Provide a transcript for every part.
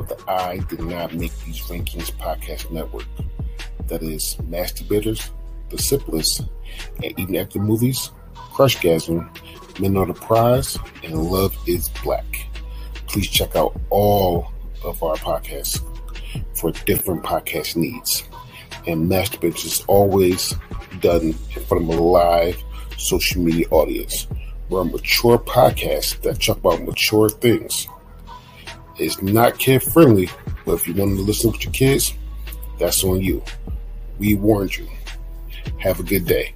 of the I Did Not Make These Rankings podcast network. That is Mass Debaters, The Simplest, and Eating After Movies, Crushgasm, Men Are the Prize, and Love is Black. Please check out all of our podcasts for different podcast needs. And Mass Debaters is always done in front of a live social media audience. We're a mature podcast that talk about mature things. It's not kid friendly, but if you want to listen with your kids, that's on you. We warned you. Have a good day.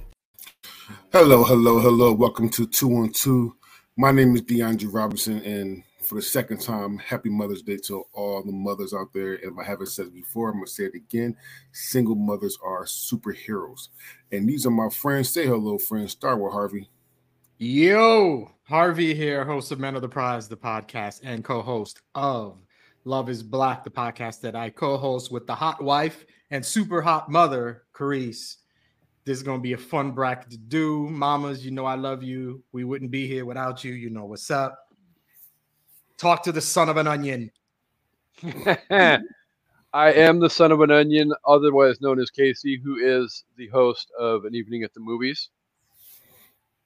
Hello, hello, hello. Welcome to Two on Two. My name is DeAndre Robinson, and for the second time, happy Mother's Day to all the mothers out there. And if I haven't said it before, I'm going to say it again. Single mothers are superheroes. And these are my friends. Say hello, friends. Start with Harvey. Yo, Harvey here, host of Men of the Prize, the podcast, and co host of Love is Black, the podcast that I co host with the hot wife and super hot mother, Carice. This is going to be a fun bracket to do. Mamas, you know I love you. We wouldn't be here without you. You know what's up. Talk to the son of an onion. I am the son of an onion, otherwise known as Kasey, who is the host of An Evening at the Movies.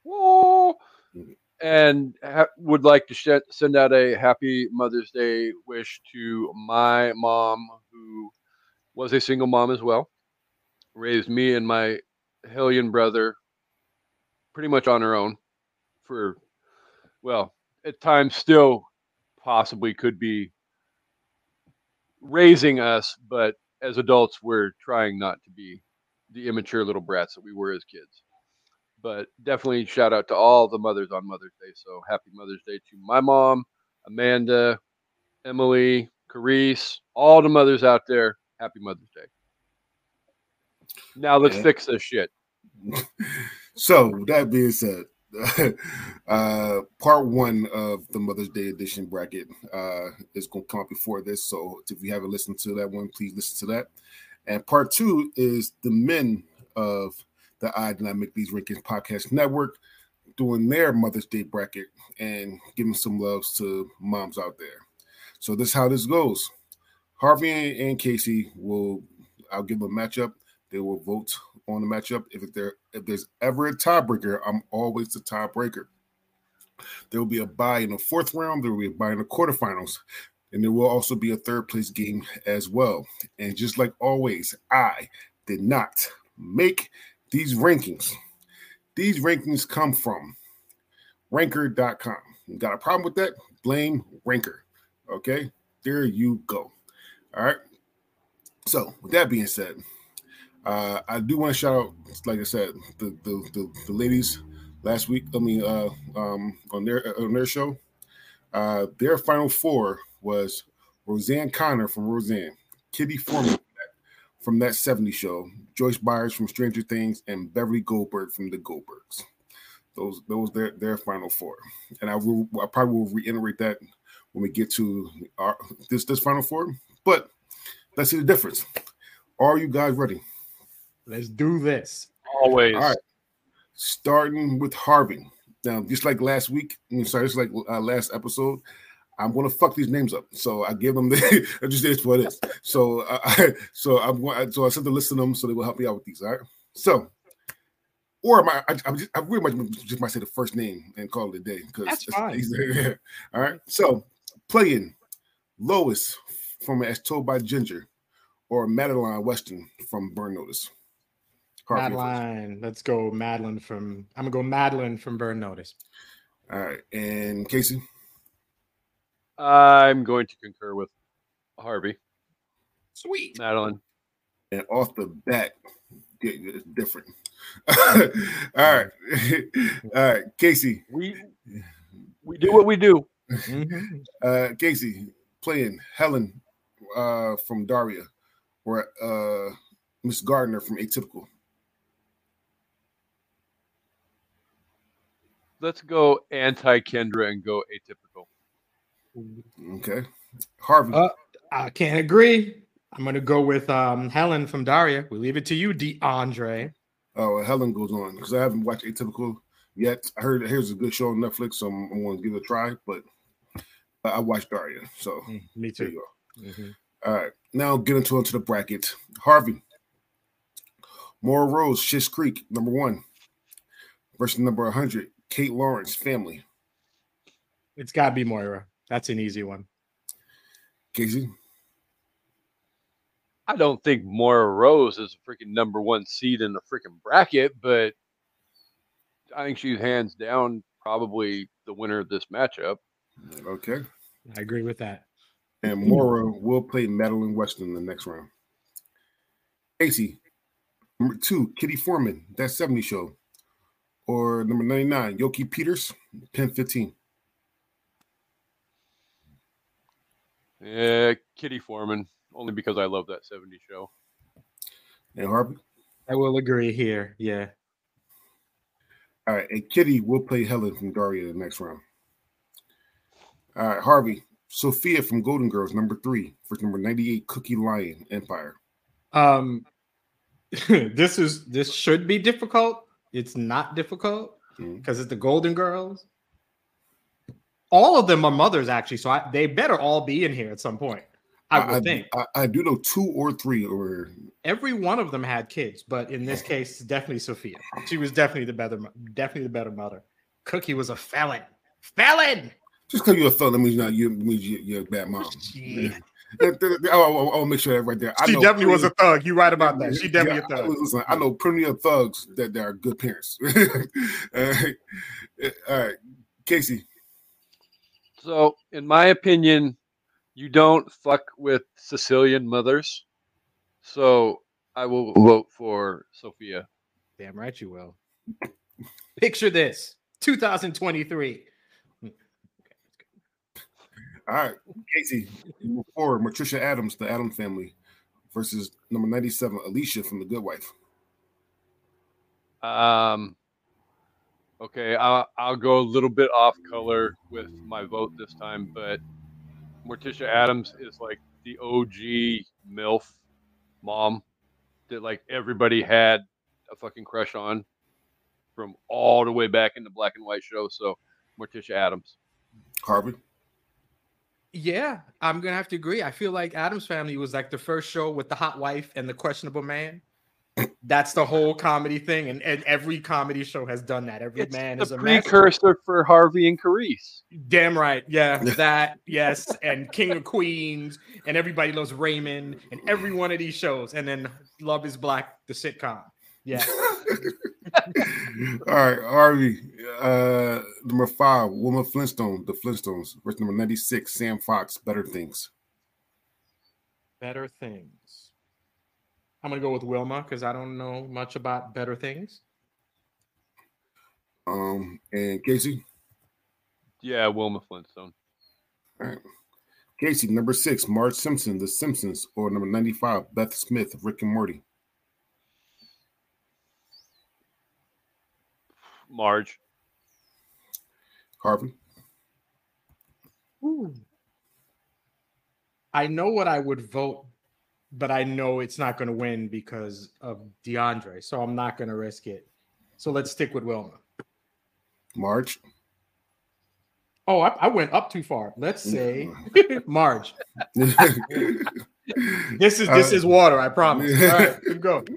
Whoa. And ha- would like to sh- send out a happy Mother's Day wish to my mom, who was a single mom as well, raised me and my hellion brother pretty much on her own for, well, at times still possibly could be raising us, but as adults, we're trying not to be the immature little brats that we were as kids. But definitely shout out to all the mothers on Mother's Day. So happy Mother's Day to my mom, Amanda, Emily, Carice, all the mothers out there. Happy Mother's Day. Now let's Yeah. fix this shit. So, that being said, uh, part one of the Mother's Day edition bracket uh, is going to come up before this. So, if you haven't listened to that one, please listen to that. And part two is the men of the I Did Not Make These Rankings podcast network doing their Mother's Day bracket and giving some loves to moms out there. So, this is how this goes. Harvey and, Kasey will, I'll give them a matchup. They will vote on the matchup. If there if there's ever a tiebreaker, I'm always the tiebreaker. There will be a bye in the fourth round. There will be a in the quarterfinals, and there will also be a third place game as well. And just like always, I did not make these rankings. These rankings come from ranker.com. You got a problem with that? Blame Ranker. Okay, there you go. All right. So, with that being said, uh, I do want to shout out, like I said, the the, the, the ladies last week. I mean, uh, um, on their on their show, uh, their final four was Roseanne Connor from Roseanne, Kitty Forman from that 70 show, Joyce Byers from Stranger Things, and Beverly Goldberg from the Goldbergs. Those those their their final four, and I will I probably will reiterate that when we get to our this this final four. But let's see the difference. Are you guys ready? Let's do this. Always. All right. Starting with Harvey. Now, just like last week, I'm sorry, just like uh, last episode, I'm gonna fuck these names up. So I give them the I just is what it is. So I, so I'm going so I sent the list to them so they will help me out with these. All right. So or am I, I, I'm just, I really much just might say the first name and call it a day because That's fine. All right. So playing Lois from As Told by Ginger or Madeline Weston from Burn Notice. Harvey. Madeline. Let's go Madeline from I'm gonna go Madeline from Burn Notice. All right. And Kasey. I'm going to concur with Harvey. Sweet. Madeline. and off the bat, yeah, it's different. All right, all right, Kasey. We we do what we do. Uh, Kasey playing Helen uh, from Daria, or uh, Miss Gardner from Atypical. Let's go anti Kendra and go atypical. Okay, Harvey. Uh, I can't agree. I'm gonna go with um, Helen from Daria. We leave it to you, DeAndre. oh, Helen goes on because I haven't watched Atypical yet. I heard here's a good show on Netflix, so I'm, I'm going to give it a try. But I watched Daria, so Mm, me there you too. Mm-hmm. All right, now get into into the bracket. Harvey, Moira Rose, Schitt's Creek, number one, versus number 100, Kate Lawrence, Family. It's got to be Moira. That's an easy one. Kasey? I don't think Moira Rose is a freaking number one seed in the freaking bracket, but I think she's hands down probably the winner of this matchup. Okay. I agree with that. And Moira will play Madeline Weston in the next round. Kasey, number two, Kitty Forman, that 70 show. Or number 99, Yuki Peters, Pen 15. Yeah, Kitty Forman, only because I love that 70 show. And Harvey? I will agree here. Yeah. All right. And Kitty will play Helen from Daria the next round. All right. Harvey, Sophia from Golden Girls, number three, for number 98, Cookie Lyon, Empire. Um, this is this should be difficult. It's not difficult because mm-hmm. it's the Golden Girls all of them are mothers actually, so I, they better all be in here at some point. I would I, think. I, I, do know two or three, or every one of them had kids, but in this case, definitely Sophia. She was definitely the better, definitely the better mother. Cookie was a felon, felon. Just because you're a felon means not you means you're a bad mom. Oh, I'll, I'll, make sure that right there. I she definitely was a thug. You're right about that. She definitely yeah, a thug. Listen, I know plenty of thugs that, that are good parents. all right, Kasey. So, in my opinion, you don't fuck with Sicilian mothers. So, I will vote for Sophia. Damn right you will. Picture this 2023. All right, Kasey, number four, Matricia Addams, the Adam family, versus number 97, Alicia from The Good Wife. Um, Okay, I'll, I'll go a little bit off color with my vote this time, but Morticia Addams is like the OG MILF mom that like everybody had a fucking crush on from all the way back in the black and white show. So Morticia Addams. Harvey. Yeah, I'm gonna have to agree. I feel like Addams Family was like the first show with the hot wife and the questionable man. That's the whole comedy thing, and, and every comedy show has done that. Every it's man the is a precursor for Harvey and Carice. Damn right, yeah, that yes, and King of Queens, and everybody loves Raymond, and every one of these shows, and then Love Is Black, the sitcom. Yeah. All right, Harvey. Uh, number five, Wilma Flintstone, The Flintstones. Verse number ninety-six, Sam Fox, Better Things. Better Things. I'm gonna go with Wilma because I don't know much about better things. Um, and Kasey. Yeah, Wilma Flintstone. All right. Kasey, number six, Marge Simpson, The Simpsons, or number 95, Beth Smith, Rick and Morty. Marge. Harvey. Ooh. I know what I would vote but I know it's not going to win because of DeAndre. So I'm not going to risk it. So let's stick with Wilma. March. Oh, I, I went up too far. Let's say March. this is this uh, is water. I promise. All right, keep going.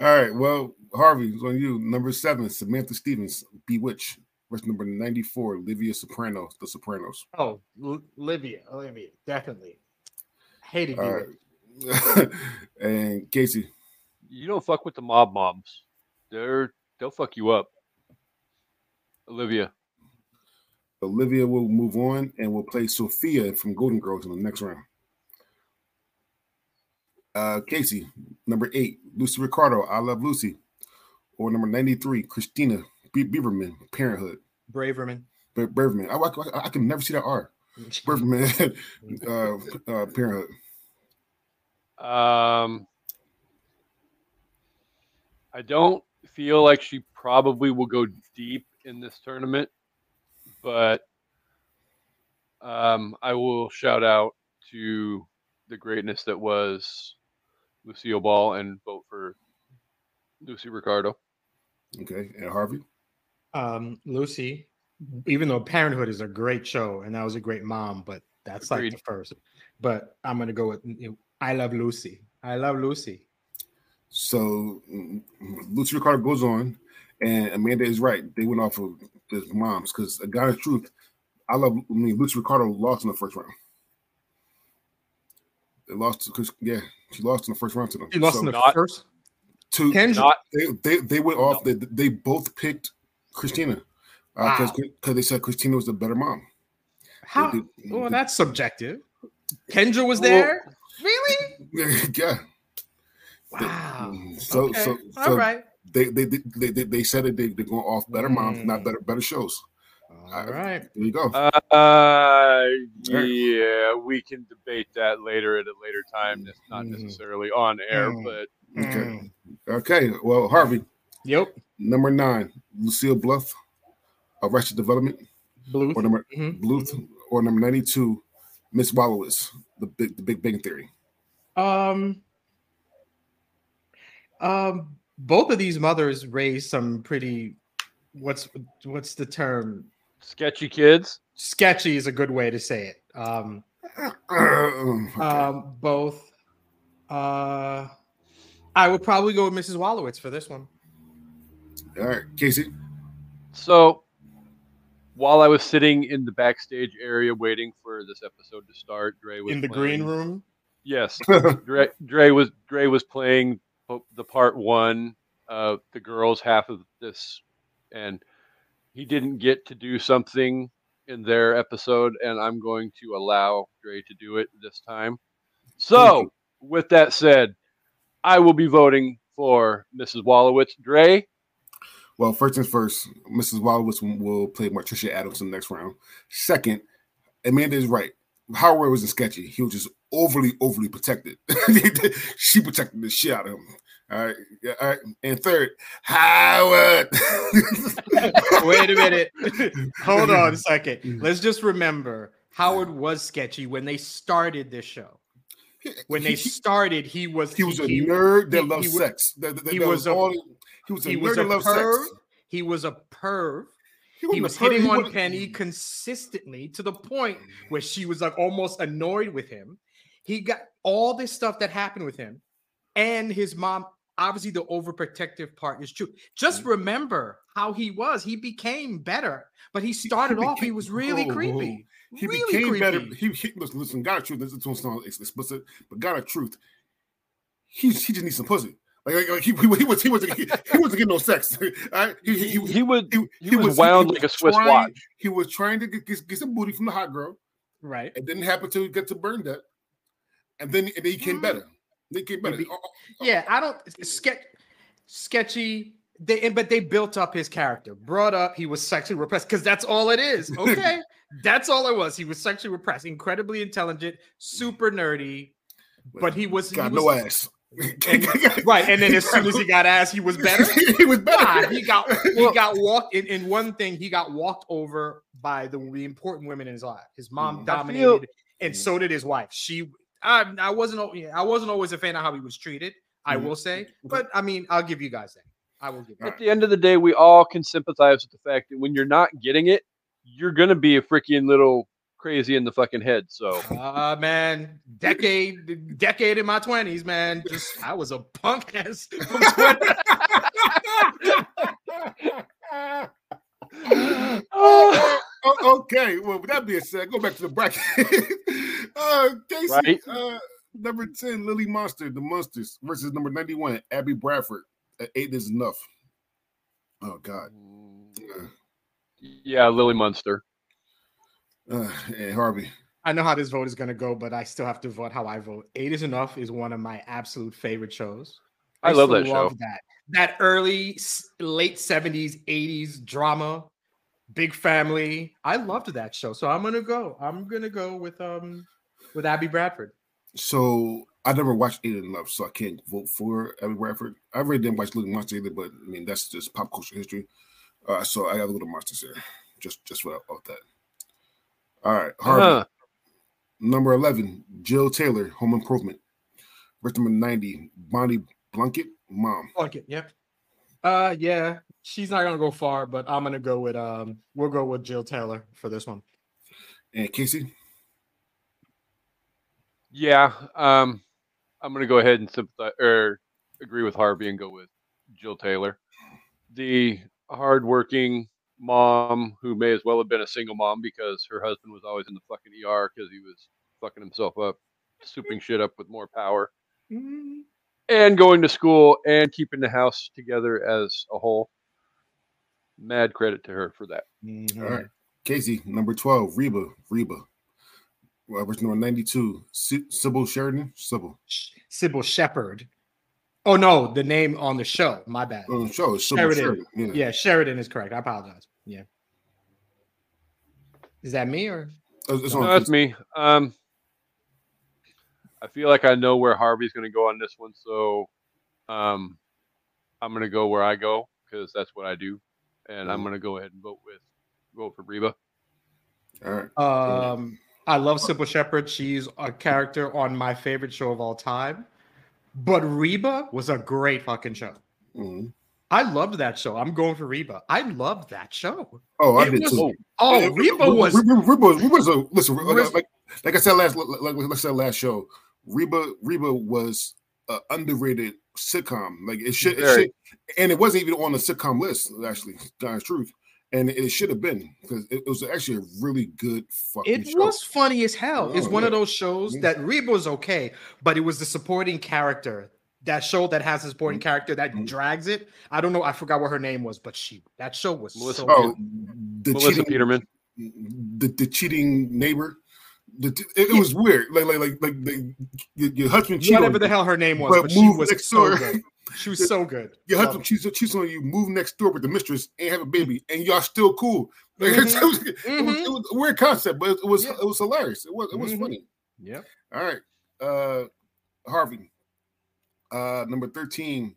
All right. Well, Harvey, it's on you. Number seven, Samantha Stephens, Bewitched. Verse number ninety-four, Livia Soprano, The Sopranos. Oh, L- Livia, Olivia, definitely. Hated Bewitched. and Kasey. You don't fuck with the mob moms. They're they'll fuck you up. Olivia. Olivia will move on and will play Sophia from Golden Girls in the next round. Uh, Kasey, number eight, Lucy Ricardo, I Love Lucy. Or number 93, Christina Be- Beaverman, Parenthood. Braverman. Bra- Braverman. I, I, I, can never see that R. Braverman, uh, uh, Parenthood. Um, I don't feel like she probably will go deep in this tournament, but um, I will shout out to the greatness that was Lucille Ball and vote for Lucy Ricardo. Okay, and Harvey. Um, Lucy, even though Parenthood is a great show and that was a great mom, but that's Agreed. like the first. but I'm gonna go with you know, I Love Lucy. I Love Lucy. So Lucy Ricardo goes on, and Amanda is right. They went off of his moms because a guy of truth. I love. I mean, Lucy Ricardo lost in the first round. They lost because yeah, she lost in the first round to them. She lost So, in the not- first. to Kendra, Not they, they they went off. They, they both picked Christina because Wow. they said Christina was the better mom. how? they- well, they- that's subjective. Kendra was Well- there. Really? yeah. Wow. So okay. so so right. they, they they they they they said that they they're going off better moms, Mm. not better better shows. All right. There you go. Uh, yeah, we can debate that later at a later time. That's not Mhm. necessarily on air, Mm. but Okay. Mm. Okay. Well, Harvey, Yep. number nine, Lucille Bluth, Arrested Development, Blue. or number Mhm. Bluth, or number ninety-two, Miss Wolowitz, the big the Big Bang Theory. Um, um, both of these mothers raised some pretty. What's what's the term? sketchy kids. Sketchy is a good way to say it. Um, Okay. um, both. Uh, I would probably go with Mrs. Wolowitz for this one. All right, Kasey. So while I was sitting in the backstage area waiting for this episode to start, Dre was In the playing- green room. Yes, Dre, Dre was Dre was playing the part one, uh, the girls half of this, and he didn't get to do something in their episode, and I'm going to allow Dre to do it this time. So, with that said, I will be voting for Mrs. Wolowitz. Dre, Well, first things first, Mrs. Wolowitz will play Martricia Addams in the next round. Second, Amanda is right. Howard wasn't sketchy. He was just overly, overly protected. she protected the shit out of him. All right. Yeah, all right. And third, Howard. Wait a minute. Hold on a second. Mm. Let's just remember Howard was sketchy when they started this show. When they started, he was he was a he, nerd that he- loved he wa- sex. That, that- he that was a- all, he was a he was a perv. sex. He was a perv. He wasn't was hitting he on Penny consistently to the point where she was like almost annoyed with him. He got all this stuff that happened with him, and his mom. Obviously, the overprotective part is true. Just mm. remember how he was. He became better, but he started off. He was really whoa. creepy. He really became creepy. better. He, he listen, listen, God of truth. This sound explicit, but God of truth. He he just needs some pussy. Like, like, he, he, he was he was he, he wasn't getting no sex. Right? He, he, he, he would he, he was wound like a Swiss trying, watch. He was trying to get, get, get some booty from the hot girl. Right. It didn't happen to get to burn that, and then and then he came Mm. better. They came better. Maybe- Oh, oh, Yeah, I don't sketch sketchy. They but they built up his character, brought up he was sexually repressed because that's all it is. Okay, that's all it was. He was sexually repressed, incredibly intelligent, super nerdy, but he was, he got was no ass. right. And then as soon as he got asked, he was better. he was better. Nah, he got he got walked in, in one thing. He got walked over by the, the important women in his life. His mom Mhm. dominated, feel- and so did his wife. She, I, I wasn't, I wasn't always a fan of how he was treated. I Mhm. will say, but I mean, I'll give you guys that. I will give you. At the end of the day, we all can sympathize with the fact that when you're not getting it, you're gonna be a freaking little crazy in the fucking head. So Uh man, decade, decade in my twenties, man. Just I was a punk ass. oh, okay. Well, with that being said, go back to the bracket. uh, Kasey, Right. uh, number 10, Lily Munster, the Munsters, versus number 91, Abby Bradford. Uh, eight is enough. Oh, God. yeah, Lily Munster. Uh, and Harvey. I know how this vote is gonna go, but I still have to vote how I vote. Eight is enough is one of my absolute favorite shows. I love still that show. That that early late seventies, eighties drama, big family. I loved that show, so I'm gonna go. I'm gonna go with um with Abby Bradford. So I never watched Eight enough, so I can't vote for Abby Bradford. I really didn't watch Lily Munster either, but I mean that's just pop culture history. Uh, so I got a little monsters here, just just for off that. All right, Harvey. Huh. Number 11, Jill Taylor, Home Improvement. Verse number 90, Bonnie Plunkett, Mom. Like it, yep. Uh, yeah, she's not gonna go far, but I'm gonna go with um. We'll go with Jill Taylor for this one. And Kasey, Yeah, um, I'm going to go ahead and sympathize or agree with Harvey and go with Jill Taylor, the hardworking mom who may as well have been a single mom because her husband was always in the fucking ER because he was fucking himself up, souping shit up with more power, Mhm. and going to school and keeping the house together as a whole. Mad credit to her for that. Mhm. All right. Kasey, number 12, Reba. Reba. Well, verse number 92, Sy- Cybill Sheridan. Cybill. Cybill Shepherd. Oh no, the name on the show. My bad. Oh, show Cybill Sheridan. Sheridan. Yeah. Yeah, Sheridan is correct. I apologize. Yeah. Is that me or? It's- it's No, that's me. Um, I feel like I know where Harvey's going to go on this one, so um, I'm going to go where I go because that's what I do, and I'm Mhm. going to go ahead and vote with vote for Reba. All right. Um, I love Cybill Shepherd. She's a character on my favorite show of all time. But Reba was a great fucking show. Mhm. I loved that show. I'm going for Reba. I loved that show. Oh, I It did was- too. Oh, Yeah, Reba was Reba, Reba, Reba was a listen. like- Reba- Like, like I said last, like, like I said last show, Reba, Reba was an underrated sitcom. Like it should, it should, and it wasn't even on the sitcom list. Actually, God's truth, and it should have been because it, it was actually a really good fucking It show. was funny as hell. it's Oh, one of those shows that Reba was okay, but it was the supporting character. That show that has a supporting Mm-hmm. character that drags it. I don't know. I forgot what her name was, but she that show was Melissa so Oh, good. the Melissa cheating, Peterman. the, the cheating neighbor. The, it, it was weird. Like like like like the, your, your husband cheated. whatever on the you. hell her name was, But but, she was next so door. good. She was so good. Your Love husband it. cheats, cheats on you, move next door with the mistress, and have a baby, and y'all still cool. Like, Mhm. it, was, it, was, it was a weird concept, but it was Yeah. it was hilarious. It was it was funny. Yeah. All right, uh, Harvey, uh, number thirteen,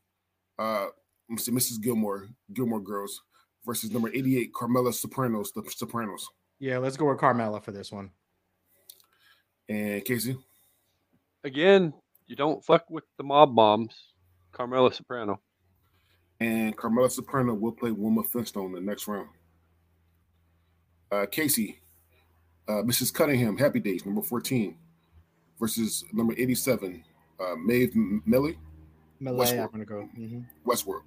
uh, Mrs. Gilmore, Gilmore Girls versus number eighty-eight, Carmela Sopranos, The Sopranos, Yeah, let's go with Carmela for this one. and Kasey. Again, you don't fuck with the mob moms. Carmela Soprano. and Carmela Soprano will play Wilma Flintstone in the next round. Uh, Kasey, uh, Mrs. Cunningham, Happy Days, number 14, versus number 87, uh, Maeve M- Millie, Malay, I'm Westworld. gonna go. Mhm. Westworld.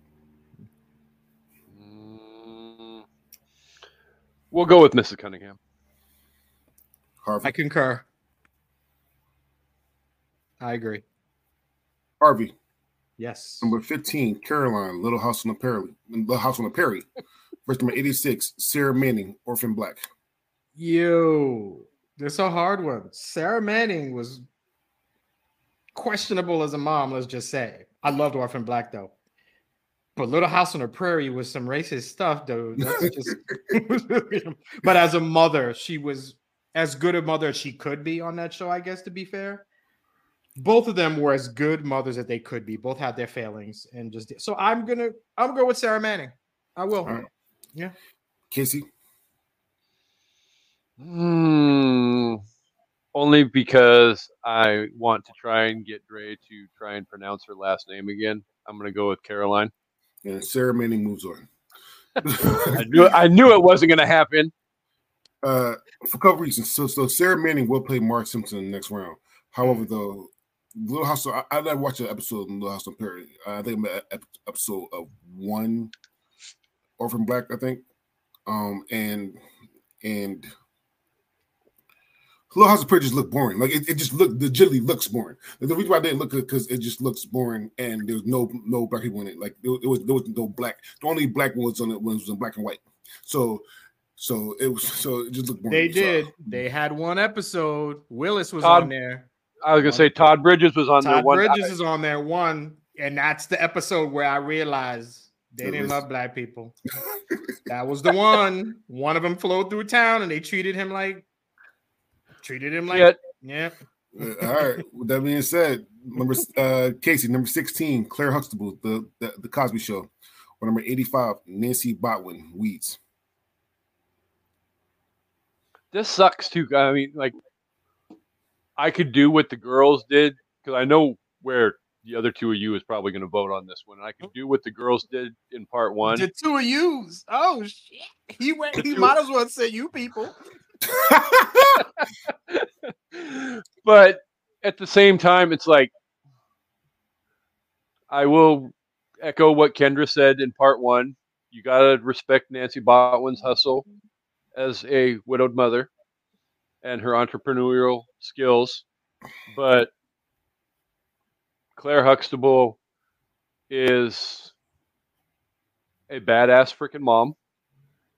Mm, we'll go with Mrs. Cunningham. Harvey, I concur. I agree. Harvey, Yes. number 15, Caroline, Little House on the Prairie, Little House on the Prairie, versus number 86, Sarah Manning, Orphan Black. Yo, this is a hard one. Sarah Manning was questionable as a mom, let's just say. I loved Orphan Black though. But Little House on the Prairie was some racist stuff, though. That's just but as a mother, she was as good a mother as she could be on that show, I guess, to be fair. Both of them were as good mothers as they could be. Both had their failings and just so I'm gonna I'm gonna go with Sarah Manning. I will. All right. Yeah. Kasey, Hmm. Only because I want to try and get Dre to try and pronounce her last name again. I'm gonna go with Caroline. and Sarah Manning moves on. I knew I knew it wasn't gonna happen. Uh, for a couple reasons. So, so Sarah Manning will play Mark Simpson in the next round. However, though, Little House, I, I never watched an episode of Little House on Perry. I think I'm at episode of one, Orphan Black, I think. Um, and and Little House of Perry just looked boring. Like it, it just looked legitimately looks boring. Like, the reason why I didn't look good because it just looks boring, and there was no no black people in it. Like it, there was there was no black. The only black ones on it was in black and white. So so it was so it just looked boring. They So- did. They had one episode. Willis was Todd on there. I was gonna say Todd Bridges was on there Todd one. Bridges is on there one, and that's the episode where I realized they didn't was- love black people. that was the one. One of them flowed through town, and they treated him like treated him like Shit. yeah. Uh, all right. With that being said, number uh Kasey, number 16, Claire Huxtable, the, the the Cosby Show. Or number 85, Nancy Botwin, Weeds. This sucks too. I mean, like, I could do what the girls did because I know where the other two of you is probably going to vote on this one. I could do what the girls did in part one. The two of yous. Oh shit. He went. He two- might as well say you people. but at the same time, it's like I will echo what Kendra said in part one. You gotta respect Nancy Botwin's hustle as a widowed mother and her entrepreneurial skills, but Claire Huxtable is a badass freaking mom.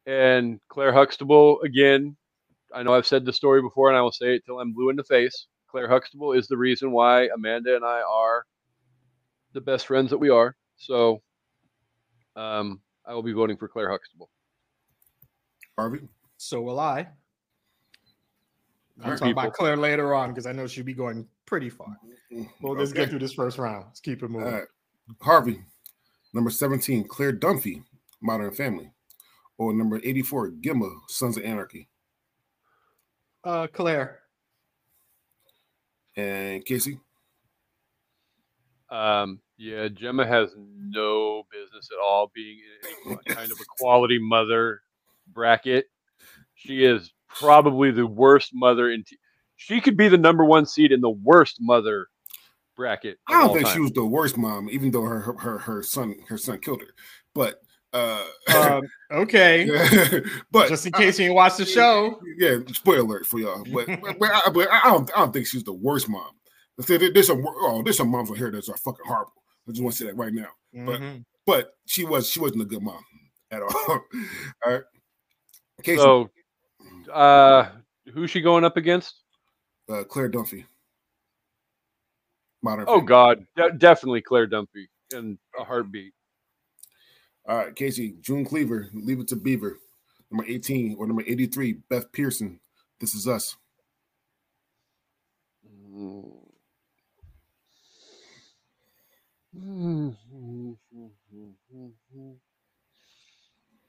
And Claire Huxtable, again, I know I've said the story before and I will say it till I'm blue in the face. Claire Huxtable is the reason why Amanda and I are the best friends that we are. So um, I will be voting for Claire Huxtable. Harvey? So will I. I'll talk about Claire later on because I know she'll be going pretty far. We'll just okay. get through this first round. Let's keep it moving. Harvey, number 17, Claire Dunphy, Modern Family. Or number 84, Gemma, Sons of Anarchy. Uh, Claire. And Kasey? Um, yeah, Gemma has no business at all being in any kind of a quality mother bracket. She is probably the worst mother in. T- she could be the number one seed in the worst mother bracket. I don't think time. she was the worst mom, even though her her her son her son killed her. But uh, um, okay, but just in case I, you watch the show, yeah, spoiler alert for y'all. But but, but, I, but I don't I don't think she's the worst mom. There's some oh there's some moms on here that are fucking horrible. I just want to say that right now. Mm-hmm. But but she was she wasn't a good mom at all. all right. Kasey. So, uh, who's she going up against? Uh, Claire Dunphy. Modern. Oh God, De- definitely Claire Dunphy in a heartbeat. All right, Kasey, June Cleaver, Leave It to Beaver, number 18 or number 83, Beth Pearson. This is us.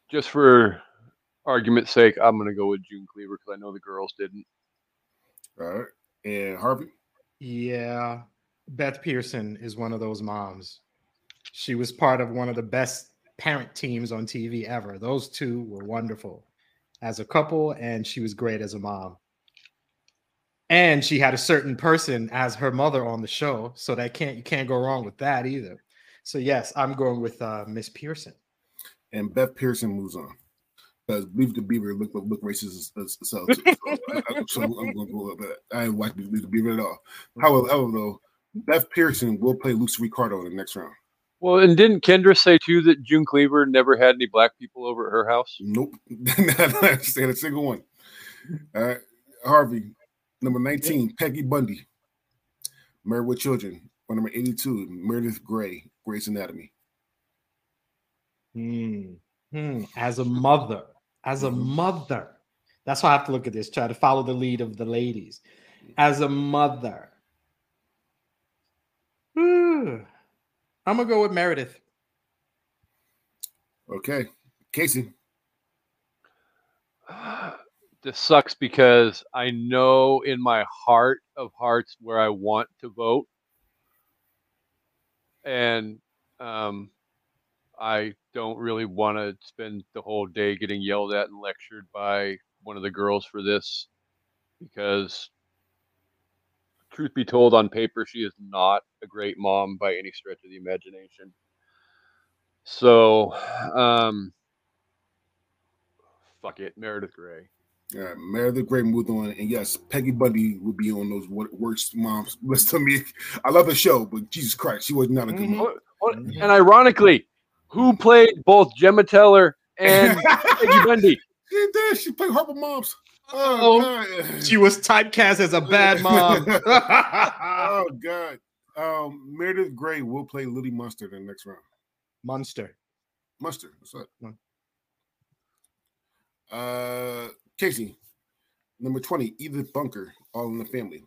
Just for argument's sake, I'm going to go with June Cleaver because I know the girls didn't. All right. And Harvey? Yeah. Beth Pearson is one of those moms. She was part of one of the best parent teams on TV ever. Those two were wonderful as a couple, and she was great as a mom. And she had a certain person as her mother on the show, so that can't you can't go wrong with that either. So yes, I'm going with uh, Miss Pearson. And Beth Pearson moves on because Leave the Beaver look look racist as, as so, so, I'm going to go that. I ain't watch Leave the Beaver at all. However, though, Beth Pearson will play Lucy Ricardo in the next round. Well, and didn't Kendra say too that June Cleaver never had any black people over at her house? Nope, not saying a single one. All right, Harvey, number nineteen, Peggy Bundy, Married with Children, or number eighty-two, Meredith Grey, Grey's Anatomy. Hmm. hmm. As a mother, as a mm-hmm. mother, that's why I have to look at this. Try to follow the lead of the ladies. As a mother. Hmm. I'm gonna go with Meredith. Okay, Kasey. This sucks because I know in my heart of hearts where I want to vote, and um, I don't really want to spend the whole day getting yelled at and lectured by one of the girls for this because truth be told, on paper, she is not a great mom by any stretch of the imagination. So, um, fuck it, Meredith Grey. Yeah, Meredith Grey moved on, and yes, Peggy Bundy would be on those worst moms list to me. I love the show, but Jesus Christ, she was not a good mom. Mm-hmm. And ironically, who played both Gemma Teller and Peggy Bundy? She did. She played Harper Moms. Oh, oh she was typecast as a bad mom. oh God. Um, Meredith Grey will play Lily Munster in the next round. Munster. Munster. What's up? Uh, Kasey, number 20, Edith Bunker, All in the Family.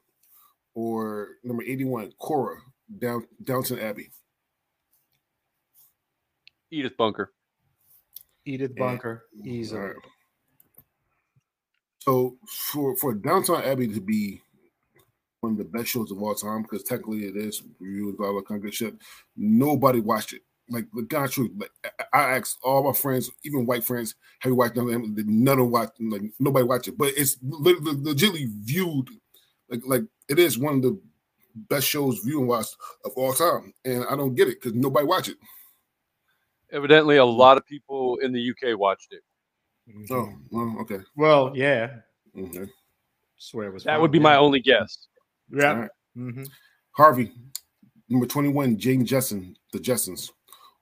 Or number 81, Cora, Down Downton Abbey. Edith Bunker. Edith Bunker, and, easily. Right. So for for Downton Abbey to be one of the best shows of all time, because technically it is reviews all kind of shit. Nobody watched it. Like the God truth, like I asked all my friends, even white friends, have you watched Downton None of watch, like nobody watched it. But it's literally legitimately viewed like like it is one of the best shows viewing wise of all time, and I don't get it because nobody watch it. Evidently, a lot of people in the UK watched it. Oh, well, okay. Well, yeah. okay. Swear it was. That fun, would be yeah. my only guess. Yeah. All right. Mhm. Harvey, number 21, Jane Jessen, The Jessens,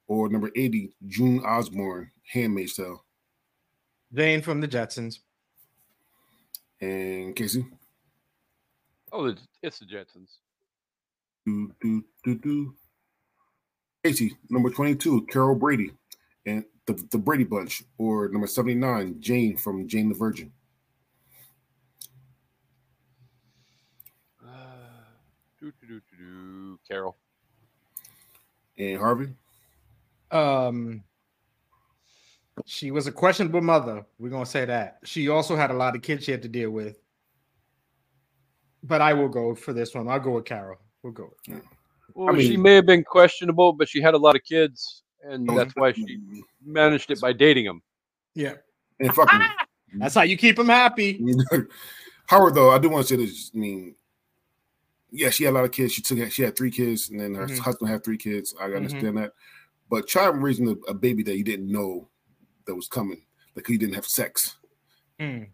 or number 80, June Osborne, Handmaid's Tale. Vane from the Jetsons. And Kasey, Oh, it's, it's the Jetsons. do, do, do, do. Kasey, number 22, Carol Brady, and the, the Brady Bunch, or number 79, Jane from Jane the Virgin. Uh, do, do, do, do, do. Carol. And Harvey, Um, she was a questionable mother. We're gonna say that. She also had a lot of kids she had to deal with. But I will go for this one. I'll go with Carol. We'll go. With Well, mean- she may have been questionable, but she had a lot of kids, and that's why she managed it by dating them. Yeah, And fucking that's how you keep them happy. Howard, though, I do want to say this. I mean, yeah, she had a lot of kids. She took she had three kids, and then her Mhm. husband had three kids. I understand that, but try raising a, a baby that you didn't know that was coming, like you didn't have sex. Mm.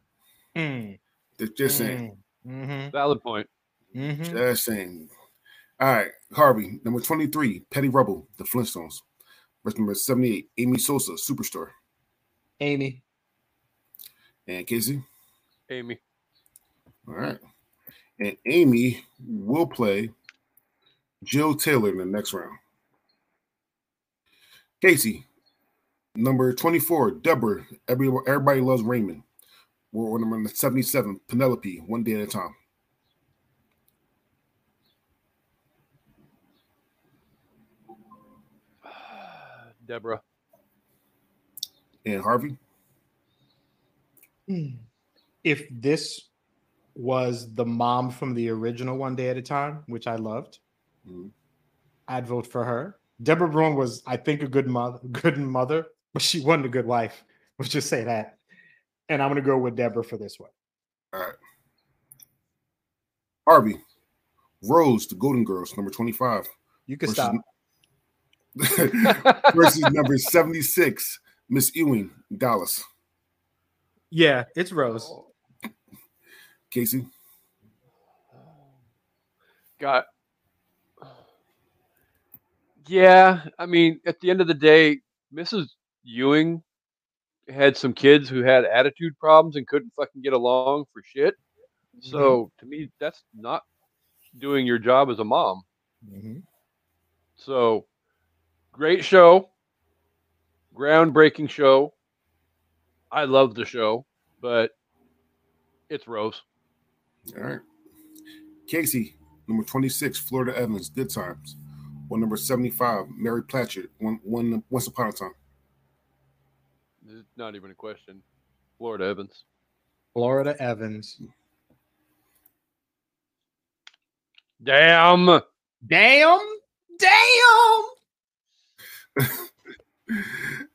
Mm. Just, just saying, Mm. Valid point. Mhm. Mhm. just saying. All right, Harvey, number twenty-three, Betty Rubble, The Flintstones. Verse number seventy-eight, Amy Sosa, Superstore, Amy. and Kasey. Amy. All right, and Amy will play Jill Taylor in the next round. Kasey, number 24, Deborah, everybody, everybody loves Raymond. Or number 77, Penelope, one day at a time. Deborah. And Harvey, If this was the mom from the original One Day at a Time, which I loved, Mhm. I'd vote for her. Deborah Barone was, I think, a good mother, good mother, but she wasn't a good wife. Let's just say that. And I'm gonna go with Deborah for this one. all right. Harvey, Rose, the Golden Girls, number 25. You can versus- stop. versus number 76, Miss Ewing, Dallas. Yeah, it's Rose. Kasey, Got. Yeah, I mean, at the end of the day, Mrs. Ewing had some kids who had attitude problems and couldn't fucking get along for shit. So to me, that's not doing your job as a mom. Mhm. So great show, groundbreaking show. I love the show, but it's Rose. all right. Kasey, number 26, Florida Evans, Good Times. Or number 75, Mary Platchett, one, one, Once Upon a Time. It's not even a question. Florida Evans. Florida Evans. Damn. Damn. Damn.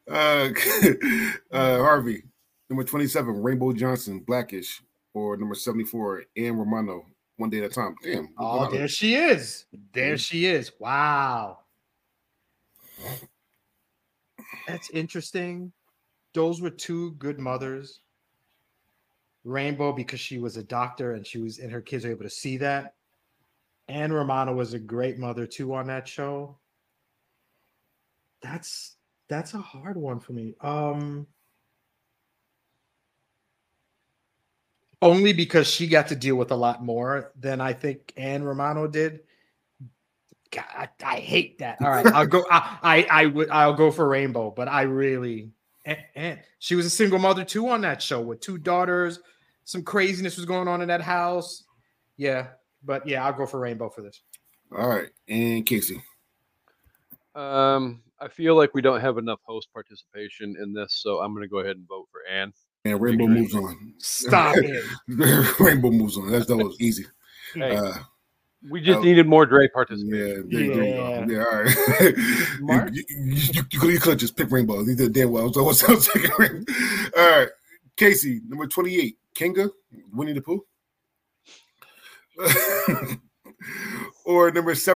Uh, uh, Harvey, number 27, Rainbow Johnson, Blackish. Or number 74, Ann Romano, One Day at a Time. Damn. Oh, there she is. There Mhm. she is. Wow. That's interesting. Those were two good mothers. Rainbow, because she was a doctor and she was, and her kids were able to see that. Ann Romano was a great mother too on that show. That's that's a hard one for me. Um only because she got to deal with a lot more than I think Ann Romano did. God, I, I hate that. All right, I'll go. I, I I would I'll go for Rainbow, but I really and, and she was a single mother too on that show with two daughters. Some craziness was going on in that house. Yeah, but yeah, I'll go for Rainbow for this. All right. And Kasey. Um, I feel like we don't have enough host participation in this, so I'm going to go ahead and vote for Ann. And Rainbow Agree. moves on. Stop it. Rainbow moves on. That's that was easy. Hey, Uh, we just oh. needed more Dre yeah, participation. there, there you Yeah. go. Yeah, all right. Mark? you, you, you, you, could, you just pick Rainbow. You did damn well. So I was, I was taking Rainbow. All right. Kasey, number 28, Kanga, Winnie the Pooh. or number seven.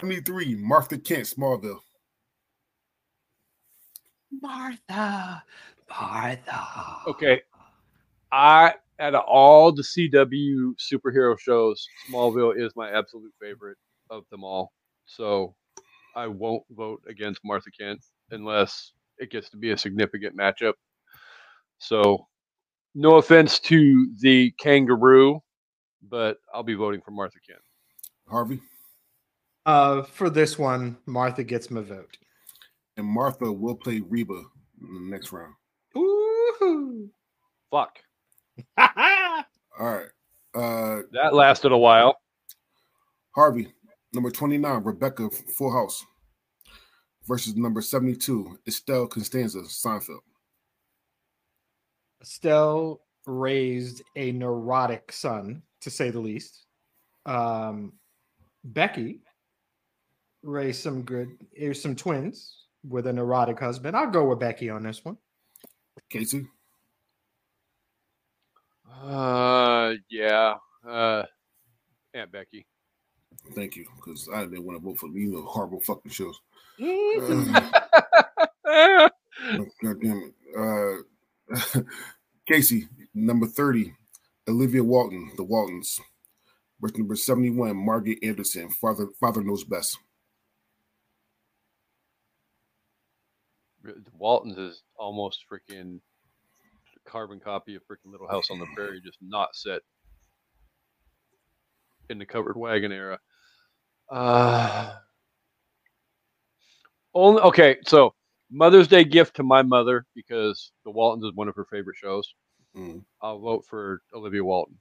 73, Martha Kent, Smallville. Martha, Martha. Okay. I out of all the CW superhero shows, Smallville is my absolute favorite of them all. So I won't vote against Martha Kent unless it gets to be a significant matchup. So no offense to the kangaroo, but I'll be voting for Martha Kent. Harvey Uh, for this one, Martha gets my vote. and Martha will play Reba in the next round. Ooh. Fuck. All right. Uh That lasted a while. Harvey, number 29, Rebecca Full House versus number 72, Estelle Costanza, Seinfeld. Estelle raised a neurotic son, to say the least. Um, Becky raised some good, here's some twins with a neurotic husband. I'll go with Becky on this one. Kasey, Uh yeah. Uh Aunt Becky. thank you, because I didn't want to vote for you know horrible fucking shows. Mm-hmm. Uh, God damn it. Uh, Kasey, number 30, Olivia Walton, the Waltons. Versus number 71, Margaret Anderson, Father Father Knows Best. Walton's is almost freaking carbon copy of freaking Little House on the Prairie, just not set in the covered wagon era. Uh, only okay. So Mother's Day gift to my mother because The Waltons is one of her favorite shows. Mm. I'll vote for Olivia Walton.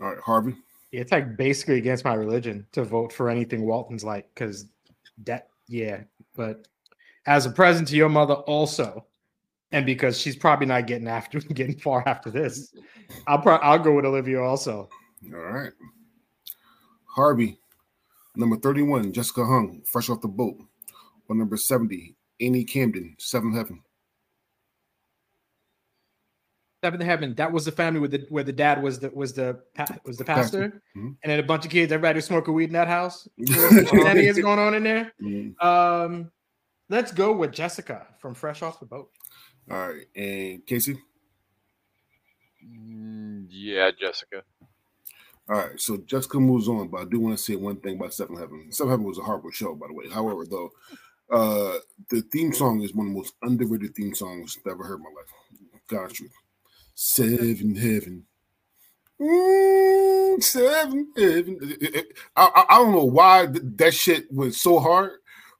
All right, Harvey. It's like basically against my religion to vote for anything Walton's like, because that, yeah. But as a present to your mother, also, and because she's probably not getting after getting far after this, I'll pro- I'll go with Olivia also. All right. Harvey, number 31, Jessica Huang, fresh off the boat. Or number 70, Amy Camden, Seventh Heaven. Seventh Heaven. That was the family with the where the dad was the was the was the Pastor. pastor, Mhm. and then a bunch of kids. Everybody was smoking weed in that house. What is going on in there? Mm. Um, let's go with Jessica from Fresh Off the Boat. All right. And Kasey? Mm, yeah, Jessica. All right, so Jessica moves on, but I do want to say one thing about Seven Heaven. Seven Heaven was a horrible show, by the way. However, though, uh, the theme song is one of the most underrated theme songs I've ever heard in my life. God's truth. Seven Heaven. Mm, seven Heaven. I, I, I don't know why th- that shit was so hard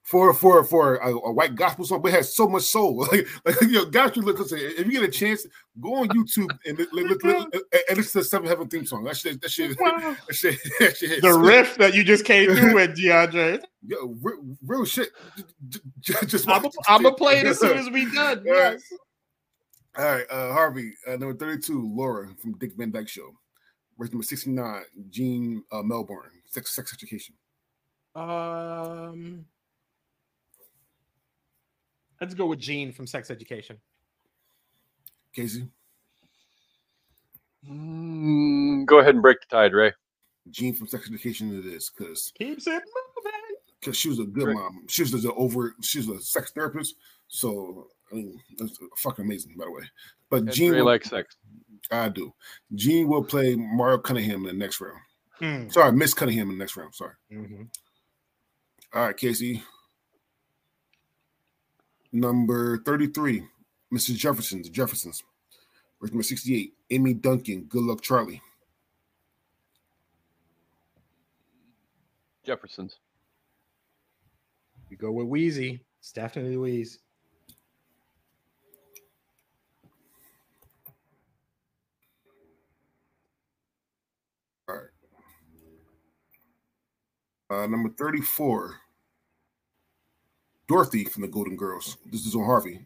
for for for a, a white gospel song, but it has so much soul. Like, like you know, God's truth. Look, if you get a chance, go on YouTube and look, look, look, look, and listen to the Seven Heaven theme song. That shit, that shit, Wow. that shit, that shit hits. The riff that you just came through with, DeAndre. Yo, real, real shit. J- j- Just I'm gonna play it as soon as we done. All right. Yes. All right, uh, Harvey, uh, number 32, Laura from Dick Van Dyke Show. Verse number 69, Jean uh, Milburn, Sex, Sex Education. Um, let's go with Jean from Sex Education. Kasey, Mm, go ahead and break the tide, Ray. Jean from Sex Education it is, because Keeps it moving. because she was a good Right. mom. She was a over, she was a sex therapist. So, I mean, that's fucking amazing, by the way. But And Jean, Ray will, likes sex. I do. Gene will play Marion Cunningham in the next round. Mm. Sorry, Miss Cunningham in the next round. Sorry. Mhm. All right, Kasey. Number 33, Mrs. Jefferson, the Jeffersons. Verse number 68, Amy Duncan, Good Luck Charlie. Jefferson's. We go with Weezy. It's definitely Wheeze. All right. Uh, number 34, Dorothy from the Golden Girls. This is on Harvey.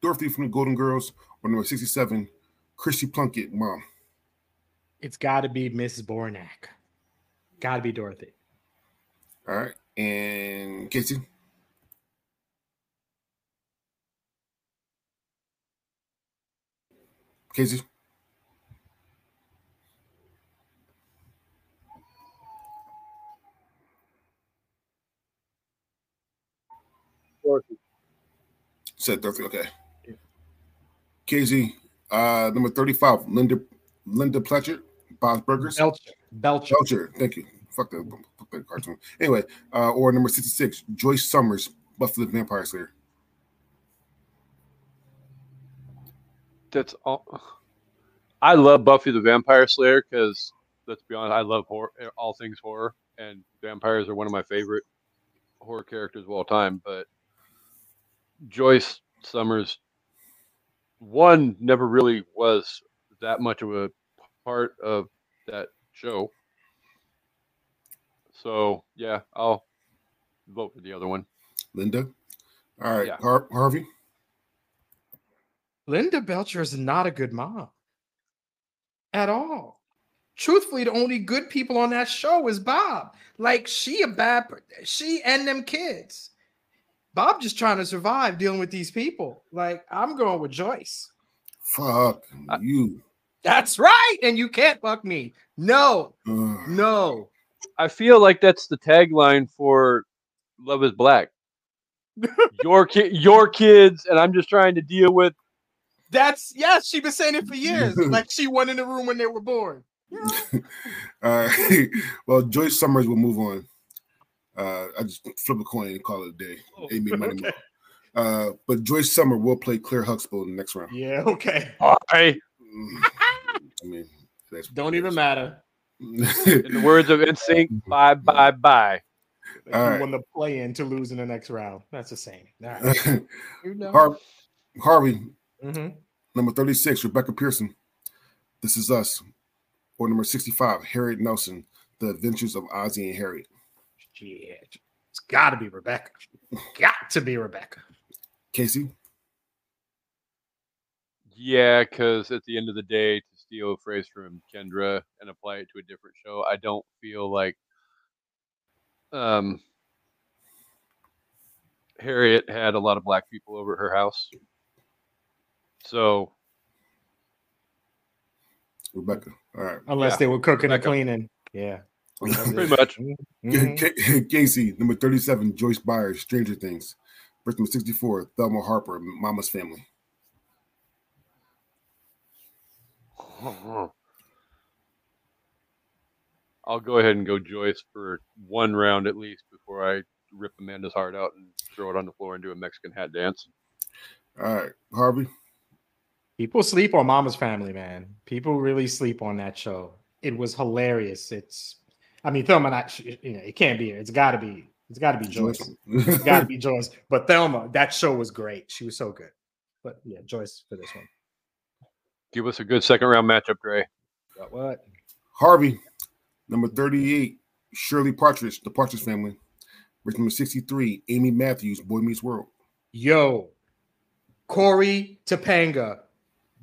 Dorothy from the Golden Girls, or number 67, Chrissy Plunkett, mom. It's got to be Miss Zbornak. Got to be Dorothy. All right. And Kasey? Kasey? Dorothy. Said Dorothy. Okay. Kasey, uh, number 35, Linda Linda Pletcher, Bob's Burgers. Belcher. Belcher. Belcher. Thank you. Fuck that, fuck that cartoon. Anyway, uh, or number 66, Joyce Summers, Buffy the Vampire Slayer. That's all. I love Buffy the Vampire Slayer because let's be honest, I love horror, all things horror, and vampires are one of my favorite horror characters of all time. But Joyce Summers, one never really was that much of a part of that show. So yeah, I'll vote for the other one. Linda. All right, Yeah. Har- Harvey. Linda Belcher is not a good mom at all. Truthfully, the only good people on that show is Bob. Like she a bad, per- she and them kids. Bob just trying to survive dealing with these people. Like I'm going with Joyce. Fuck I- you. That's right, and you can't fuck me. No, Ugh. no. I feel like that's the tagline for Love Is Black. your ki- your kids, and I'm just trying to deal with. That's yes. She's been saying it for years. like she went in the room when they were born. Yeah. All right. well, Joyce Summers will move on. Uh, I just flip a coin and call it a day. Amy money okay. Uh, but Joyce Summer will play Claire Huxtable in the next round. Yeah. Okay. I, Mm, I mean, that's Don't even matter. in the words of NSYNC, bye bye bye. Like All you right. won the play in to lose in the next round. That's the same. All right. You know. Har- Harvey, Mhm. number 36, Rebecca Pearson. This is us. Or number 65, Harriet Nelson, The Adventures of Ozzie and Harriet. Shit. It's got to be Rebecca. Got to be Rebecca. Kasey, Yeah, because at the end of the day, to steal a phrase from Kendra and apply it to a different show, I don't feel like um, Harriet had a lot of black people over at her house. So Rebecca. All right. Unless Yeah. they were cooking Rebecca. and cleaning. Yeah. Pretty much. Mhm. Kasey, number 37, Joyce Byers, Stranger Things. Birth number 64, Thelma Harper, Mama's Family. I'll go ahead and go Joyce for one round at least before I rip Amanda's heart out and throw it on the floor and do a Mexican hat dance. All right. Harvey, People sleep on Mama's Family, man. People really sleep on that show. It was hilarious. It's, I mean, Thelma, not, you know, it can't be. It's got to be, it's got to be Joyce. It's got to be Joyce. But Thelma, that show was great. She was so good. But yeah, Joyce for this one. Give us a good second round matchup, Dre. But what? Harvey, number 38, Shirley Partridge, The Partridge Family. Birth number 63, Amy Matthews, Boy Meets World. Yo, Cory Topanga,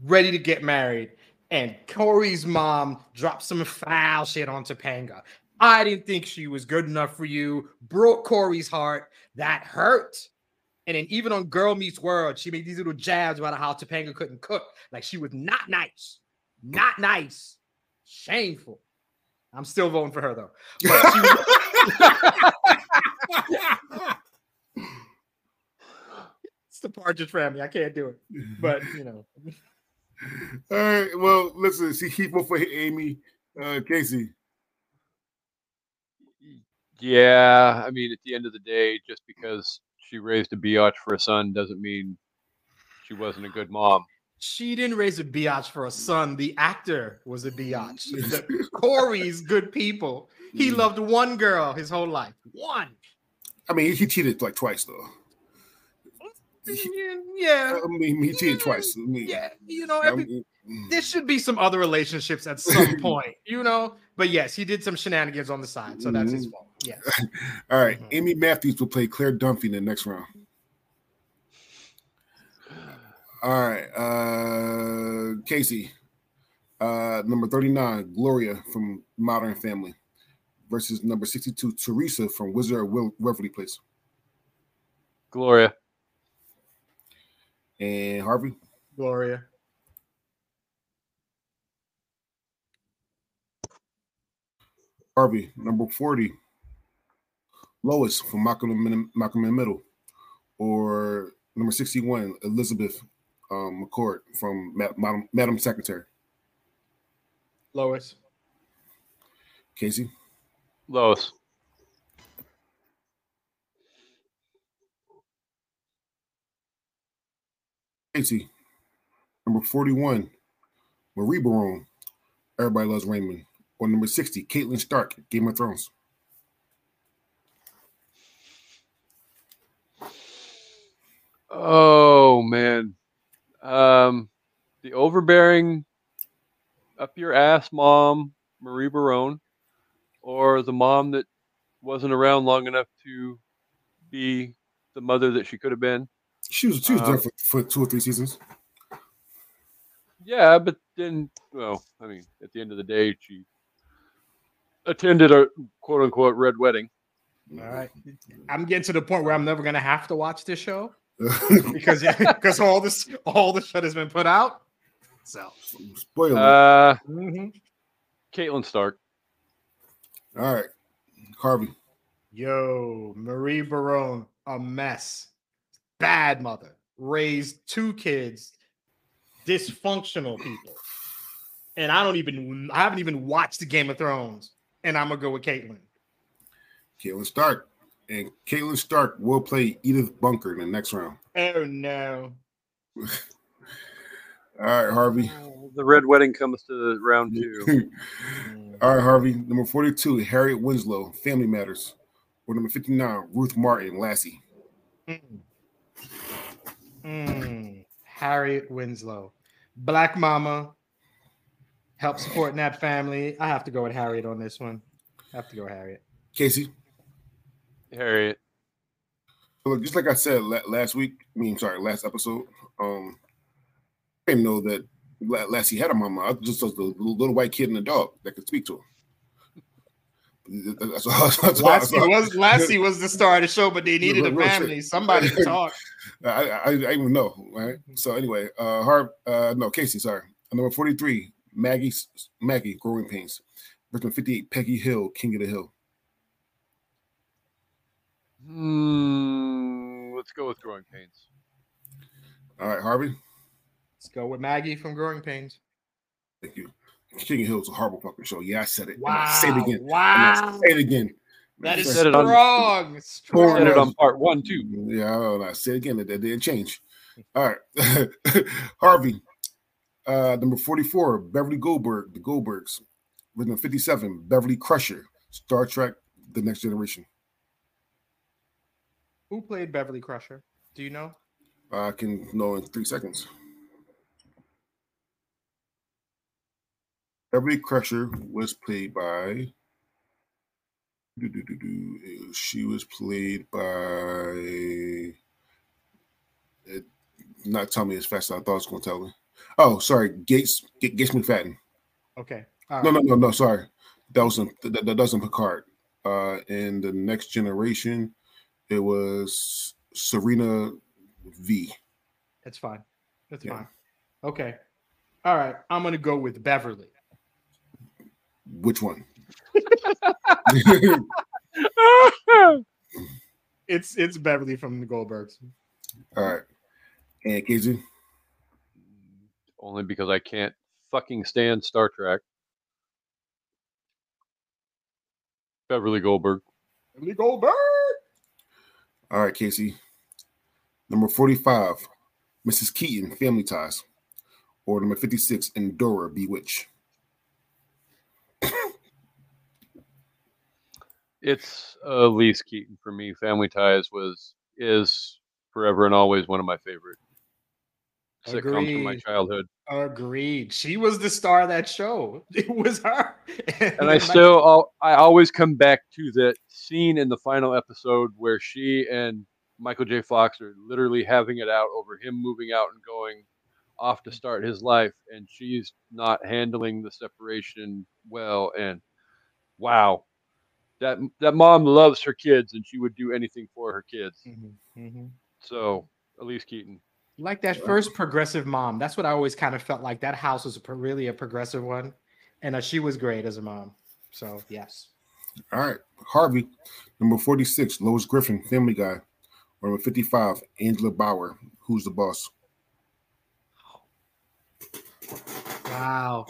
ready to get married. And Cory's mom dropped some foul shit on Topanga. I didn't think she was good enough for you. Broke Cory's heart. That hurt. And then even on Girl Meets World, she made these little jabs about how Topanga couldn't cook. Like she was not nice. Not nice. Shameful. I'm still voting for her though. Was- it's the Partridge family. I can't do it. But you know, All right. Well, listen, see, he voted for Amy uh, Kasey. Yeah, I mean, at the end of the day, just because she raised a biatch for a son doesn't mean she wasn't a good mom. she didn't raise a biatch for a son. The actor was a biatch. Cory's good people. He mm. loved one girl his whole life. One. I mean, he cheated like twice, though. Mm, yeah. I mean, he cheated mm, twice. I mean, Yeah. You know, I every, mean, there should be some other relationships at some point, you know. But yes, he did some shenanigans on the side, so that's his fault. Yes. All right. Mhm. Amy Matthews will play Claire Dunphy in the next round. All right. Uh Kasey. Uh number 39, Gloria from Modern Family versus number 62, Teresa from Wizard of Wil- Waverly Place. Gloria. And Harvey. Gloria. Harvey, number 40, Lois from Malcolm in, Malcolm in the Middle, or number 61, Elizabeth um, McCord from Madam, Madam Secretary. Lois. Kasey, Lois. Kasey, number 41, Marie Barone, Everybody Loves Raymond, or number 60, Catelyn Stark, Game of Thrones. Oh man. Um the overbearing up your ass mom, Marie Barone, or the mom that wasn't around long enough to be the mother that she could have been. She was, she was Uh, there for, for two or three seasons. Yeah, but then well, I mean, at the end of the day she attended a quote unquote red wedding. All right. I'm getting to the point where I'm never gonna have to watch this show because because all this all the shit has been put out. So Spoiler. Uh mhm. Catelyn Stark. All right. Harvey. yo, Marie Barone, a mess. Bad mother. Raised two kids, dysfunctional people. And I don't even I haven't even watched the Game of Thrones. And I'm gonna go with Catelyn. Catelyn Stark. And Catelyn Stark will play Edith Bunker in the next round. Oh no. All right, Harvey. The red wedding comes to the round two. All right, Harvey. Number 42, Harriet Winslow, Family Matters. Or number 59, Ruth Martin, Lassie. Mm. Mm. Harriet Winslow, Black Mama, help supporting that family. I have to go with Harriet on this one. I have to go with Harriet. Kasey. Harriet. So look, just like I said last week, I mean, sorry, last episode, um, I didn't know that La- Lassie had a mama. I just was the little, little white kid and the dog that could speak to him. That's all. That's all- Lassie all- was Lassie was the star of the show, but they needed a Real shit. family, somebody to talk. I, I, I didn't even know, right? So anyway, uh, Harv, uh, no, Kasey, sorry. Number forty-three, Maggie, Maggie, Growing Pains. Number fifty-eight, Peggy Hill, King of the Hill. Hmm, let's go with growing pains. All right, Harvey, Let's go with Maggie from Growing Pains. thank you. King of Hill is a horrible fucking show. Yeah, I said it. Wow! I'll say it again. Wow! Say it again. That is said it on- strong. strong. Said it on part one too. Yeah, I don't. I say it again. That that didn't change. All right, Harvey. Uh, number forty-four, Beverly Goldberg, the Goldbergs. With number fifty-seven, Beverly Crusher, Star Trek: The Next Generation. Who played Beverly Crusher? Do you know? I can know in three seconds. Beverly Crusher was played by. do, do, do, do. She was played by. It, not tell me as fast as I thought it was going to tell me. Oh, sorry, Gates Ga- Gates McFadden. Okay. No, no, no, no. Sorry, that was in, that, that doesn't Picard. Uh, in the Next Generation, it was Serena V. That's fine. That's Yeah. fine. Okay. All right. I'm gonna go with Beverly. Which one? It's it's Beverly from the Goldbergs. All right. And Kasey, Only because I can't fucking stand Star Trek. Beverly Goldberg. Beverly Goldberg. All right, Kasey. Number 45, Mrs. Keaton, Family Ties. Or number 56, Endora, Bewitch. It's uh, Elise Keaton for me. Family Ties was is forever and always one of my favorite sitcoms from my Agreed. childhood. Agreed. She was the star of that show. It was her. And I still, al- I always come back to that scene in the final episode where she and Michael J. Fox are literally having it out over him moving out and going off to start his life, and she's not handling the separation well. And wow, that that mom loves her kids, and she would do anything for her kids. Mhm, mhm. So Elise Keaton. Like that first progressive mom. That's what I always kind of felt like. That house was a, really a progressive one, and uh, she was great as a mom. So yes, All right. Harvey, number 46, Lois Griffin, Family Guy. Number 55, Angela Bauer, Who's the Boss? wow.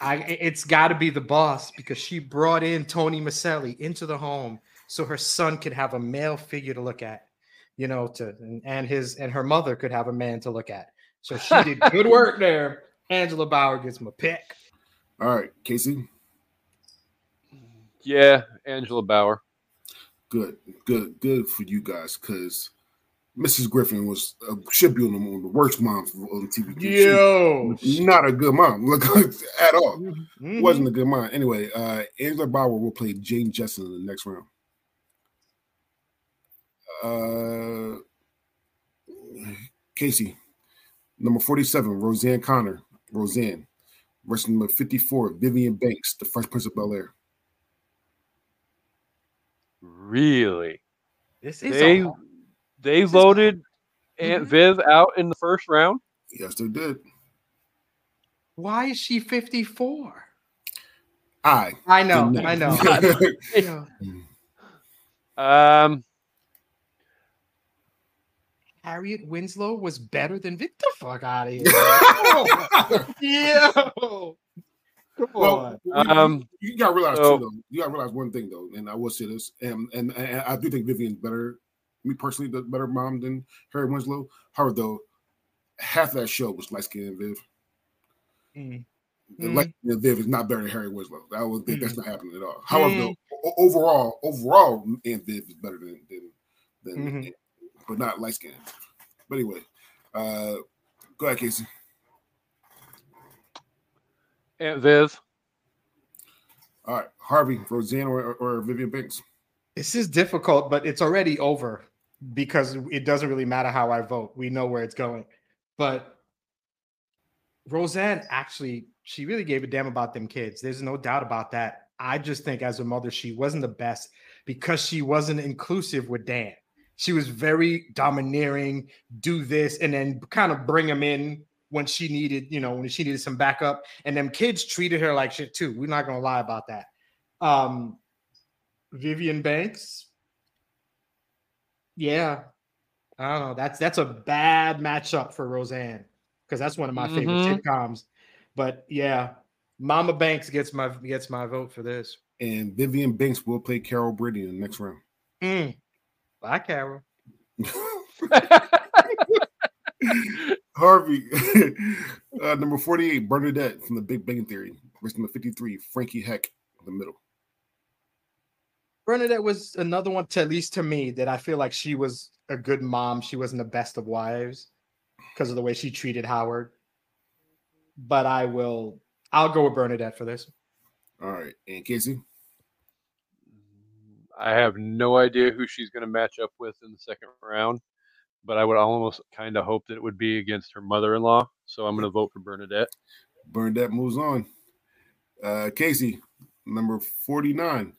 I it's got to be the boss because she brought in Tony Micelli into the home so her son could have a male figure to look at, you know, to and- and his and her mother could have a man to look at. So she did good work there. Angela Bauer gets my pick. All right. Kasey, Yeah, Angela Bauer. good, good, good for you guys because Mrs. Griffin was uh, should be on the, on the worst mom on TV. Yo, She- not a good mom. Look at all. Mhm. Wasn't a good mom. Anyway, uh, Angela Bauer will play Jane Jetson in the next round. Uh, Kasey, number 47, Roseanne Connor, Roseanne. Versus number 54, Vivian Banks, The Fresh Prince of Bel Air. Really? This is They a- they is- voted Aunt Mhm. Viv out in the first round. Yes, they did. why is she 54? I. I know, did not. I know. Yeah. Um, Harriet Winslow was better than Get the fuck out of here. yeah. Come well, on. you- Um, you gotta realize so- too, though. You gotta realize one thing though, and I will say this, and and, and I do think Vivian's better. Me personally, the better mom than Harry Winslow. However, though, half that show was light skinned Viv. Mm. The Mm. light skinned Viv is not better than Harry Winslow. I would think that's Mm-hmm. not happening at all. However, though, overall, overall, Aunt Viv is better than than, than Mhm. But not light skinned. But anyway, uh, go ahead, Kasey. Aunt Viv. All right, Harvey, Roseanne, or, or Vivian Banks. This is difficult, but it's already over because it doesn't really matter how I vote. We know where it's going. But Roseanne actually, she really gave a damn about them kids. There's no doubt about that. I just think as a mother, she wasn't the best because she wasn't inclusive with Dan. She was very domineering, do this, and then kind of bring him in when she needed, you know, when she needed some backup. And them kids treated her like shit too. We're not gonna lie about that. Um, Vivian Banks. Yeah. I don't know. That's that's a bad matchup for Roseanne because that's one of my favorite Mhm. sitcoms. But yeah, Mama Banks gets my gets my vote for this. And Vivian Banks will play Carol Brady in the next round. Mm. Bye, Carol. Harvey, uh, number 48, Bernadette from the Big Bang Theory. Versus number 53, Frankie Heck in the middle. Bernadette was another one to at least to me that I feel like she was a good mom. She wasn't the best of wives because of the way she treated Howard. But I will I'll go with Bernadette for this. All right. And Kasey? I have no idea who she's going to match up with in the second round, but I would almost kind of hope that it would be against her mother-in-law. So I'm going to vote for Bernadette. Bernadette moves on. Uh, Kasey, number 49,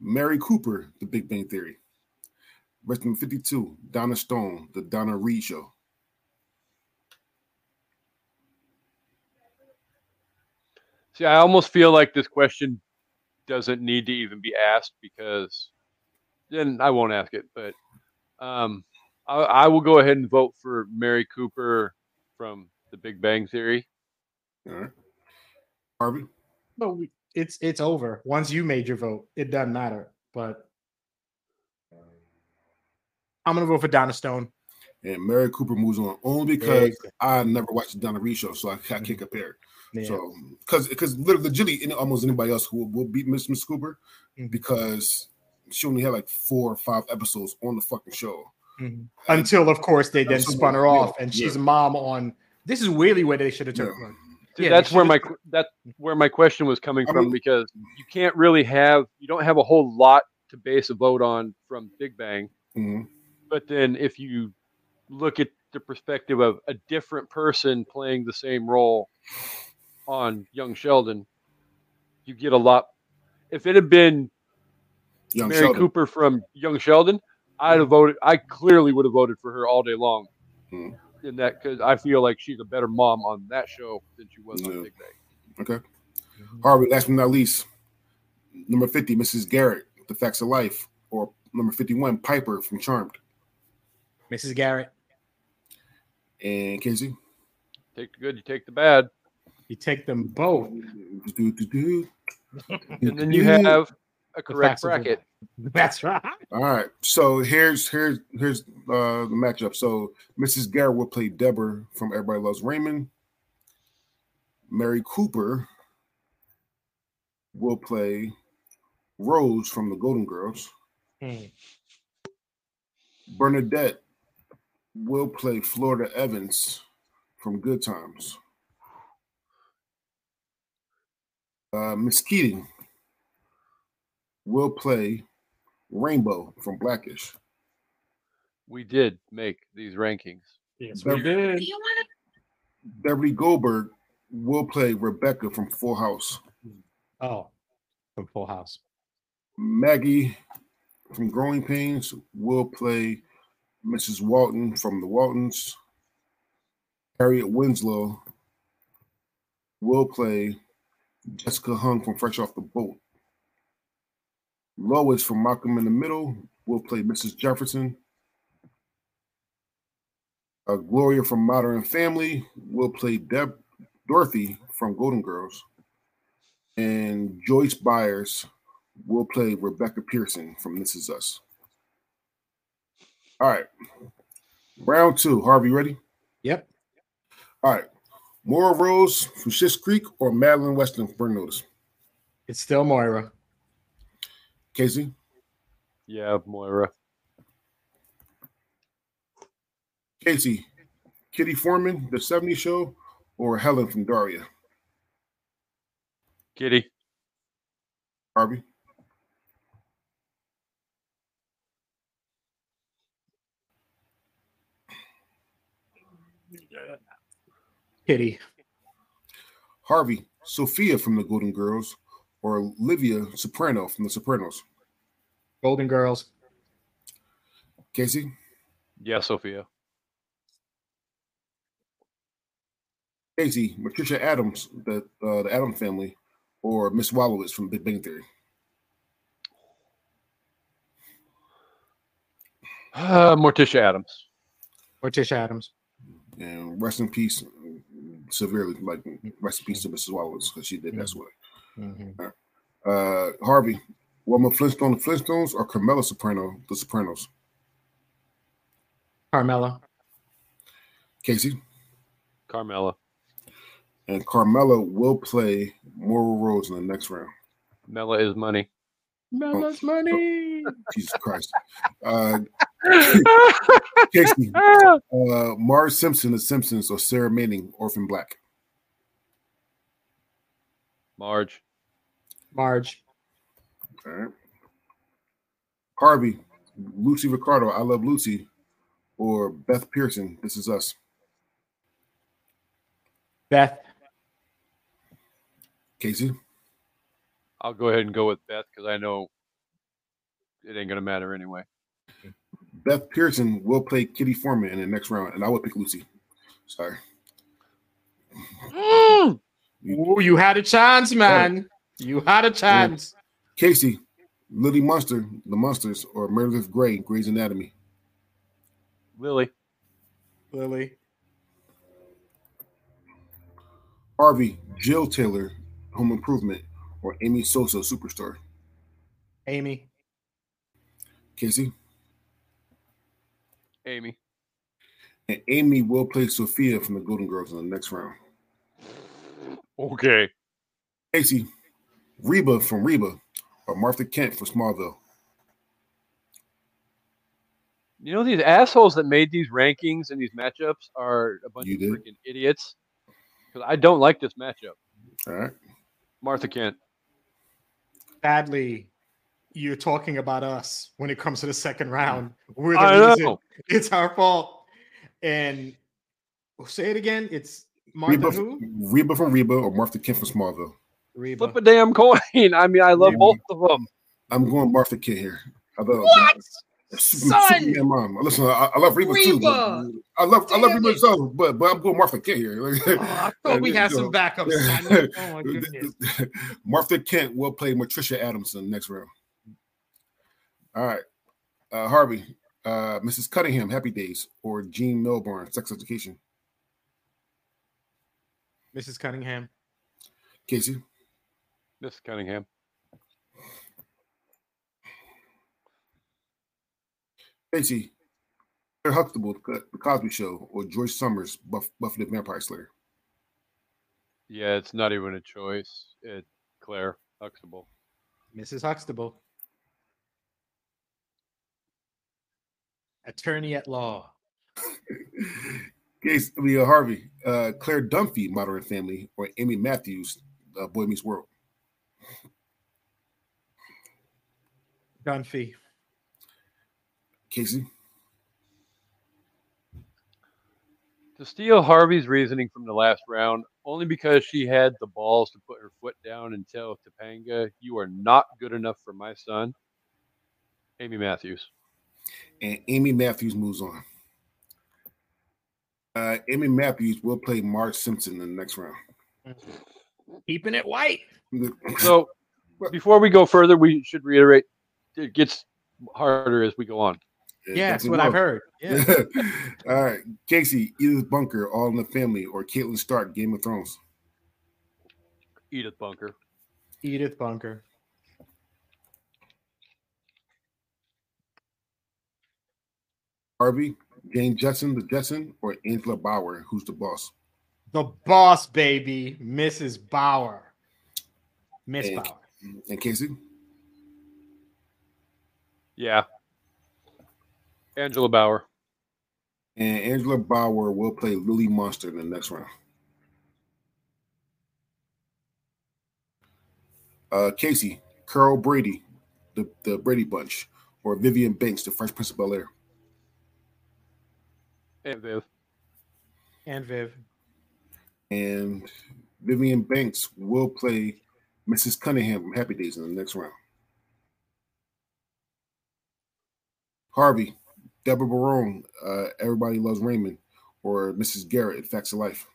Mary Cooper, The Big Bang Theory. Number 52, Donna Stone, The Donna Reed Show. See, I almost feel like this question doesn't need to even be asked because then I won't ask it. But um, I, I will go ahead and vote for Mary Cooper from The Big Bang Theory. All right. Harvey? But we, it's it's over. Once you made your vote, it doesn't matter. But I'm gonna vote for Donna Stone. And Mary Cooper moves on only because Yeah. I never watched the Donna Reed Show, so I, I can't compare. Yeah. So, because because literally, any- almost anybody else who will, will beat Miss Miss Cooper Mhm. because she only had like four or five episodes on the fucking show. Mhm. Until of course they then spun her off, and she's a mom on this is really where they should have took. Yeah. See, Yeah, that's where my that's where my question was coming I from mean- because you can't really have you don't have a whole lot to base a vote on from Big Bang. Mhm. But then if you look at the perspective of a different person playing the same role on Young Sheldon, you get a lot. If it had been Young Mary Sheldon. Cooper from Young Sheldon, I'd have voted. I clearly would have voted for her all day long. Hmm. In that, because I feel like she's a better mom on that show than she was Yeah. on Big Bang. Okay. Harvey, last but not least, number 50, Mrs. Garrett, The Facts of Life, or number 51, Piper from Charmed. Mrs. Garrett. And Kasey? Take the good, you take the bad, You take them both. And then you have a correct bracket. That's right. All right. So here's here's here's uh the matchup. So Mrs. Garrett will play Deborah from Everybody Loves Raymond. Mary Cooper will play Rose from the Golden Girls. Hmm. Bernadette will play Florida Evans from Good Times. Uh, Miss Keating will play Rainbow from Blackish. We did make these rankings. Yes, we we did. Beverly Goldberg will play Rebecca from Full House. Oh, from Full House. Maggie from Growing Pains will play Mrs. Walton from the Waltons. Harriet Winslow will play Jessica Hung from Fresh Off the Boat. Lois from Malcolm in the Middle will play Mrs. Jefferson. Uh, Gloria from Modern Family will play Deb Dorothy from Golden Girls. And Joyce Byers will play Rebecca Pearson from This Is Us. All right. Round two. Harvey, ready? Yep. All right. Moira Rose from Schitt's Creek or Madeline Westen from Burn Notice? It's still Moira. Kasey? Yeah, Moira. Kasey, Kitty Forman, The 70s Show, or Helen from Daria? Kitty. Harvey? Kitty. Harvey, Sophia from The Golden Girls, or Olivia Soprano from The Sopranos? Golden Girls. Kasey? Yeah, Sophia. Kasey, Patricia Adams, the uh, the Adam family, or Miss Wolowitz from Big Bang Theory? Uh, Morticia Addams. Morticia Addams. And rest in peace, severely, like rest in peace to Mrs. Wolowitz because she did pass away. Mhm. Uh, Harvey, Wilma Flintstone, the Flintstones, or Carmela Soprano, The Sopranos? Carmela. Kasey Carmela. and Carmela will play Moira Rose in the next round. Mela is money. Mella's money. Jesus Christ. Uh, Kasey, uh, Mars Simpson, The Simpsons, or Sarah Manning, Orphan Black? Marge. Marge. All right. Harvey, Lucy Ricardo, I Love Lucy, or Beth Pearson, This Is Us. Beth. Kasey, I'll go ahead and go with Beth because I know it ain't gonna matter anyway. Beth Pearson will play Kitty Forman in the next round, and I would pick Lucy. Sorry. Mm. Ooh, you had a chance, man. You had a chance. Kasey, Lily Munster, The Munsters, or Meredith Grey, Grey's Anatomy. Lily. Lily. Harvey, Jill Taylor, Home Improvement, or Amy Sosa, Superstore. Amy. Kasey, Amy. and Amy will play Sophia from the Golden Girls in the next round. Okay. Kasey, Reba from Reba, or Martha Kent from Smallville. You know these assholes that made these rankings and these matchups are a bunch You of did? freaking idiots. Because I don't like this matchup. All right. Martha Kent. Sadly, you're talking about us when it comes to the second round. We're the I reason. know. It's our fault. And we'll say it again. It's Martha Reba, who? Reba from Reba or Martha Kent from Smallville. Reba. Flip a damn coin. I mean, I love Yeah. both of them. I'm going Martha Kent here. I love, What? Super, Son! Superman mom. Listen, I, I love Reba, too. but- I love I love Reba it. so, but but I'm going Martha Kent here. Oh, I thought we had some backups. Oh my goodness. Martha Kent will play Morticia Adamson next round. All right. Uh, Harvey, uh, Mrs. Cunningham, Happy Days, or Jean Milburn, Sex Education. Mrs. Cunningham. Kasey, Miss Cunningham. Kasey, Claire Huxtable, The The Cosby Show, or Joyce Summers, Buff, Buffy the Vampire Slayer. Yeah, it's not even a choice. It Claire Huxtable. Mrs. Huxtable. Attorney at law. Case, I uh, Harvey, uh, Claire Dunphy, Modern Family, or Amy Matthews, uh, Boy Meets World. Dunphy. Kasey, To steal Harvey's reasoning from the last round, only because she had the balls to put her foot down and tell Topanga, "You are not good enough for my son." Amy Matthews. and Amy Matthews moves on. Uh, Amy Matthews will play Marge Simpson in the next round. Keeping it white. So, before we go further, we should reiterate: it gets harder as we go on. Yeah, that's what I've heard. Yeah. All right, Kasey, Edith Bunker, All in the Family, or Catelyn Stark, Game of Thrones. Edith Bunker. Edith Bunker. Harvey, Jane Jetson, the Jetson, or Angela Bauer, who's the boss? The boss baby, Mrs. Bauer. Miss And- Bauer. And Kasey, Yeah. Angela Bauer. and Angela Bauer will play Lily Munster in the next round. Uh, Kasey, Carl Brady, the, the Brady Bunch, or Vivian Banks, the Fresh Prince of Bel Air. And Viv. And Viv. And Vivian Banks will play Mrs. Cunningham from Happy Days in the next round. Harvey, Deborah Barone, uh, Everybody Loves Raymond, or Mrs. Garrett, Facts of Life.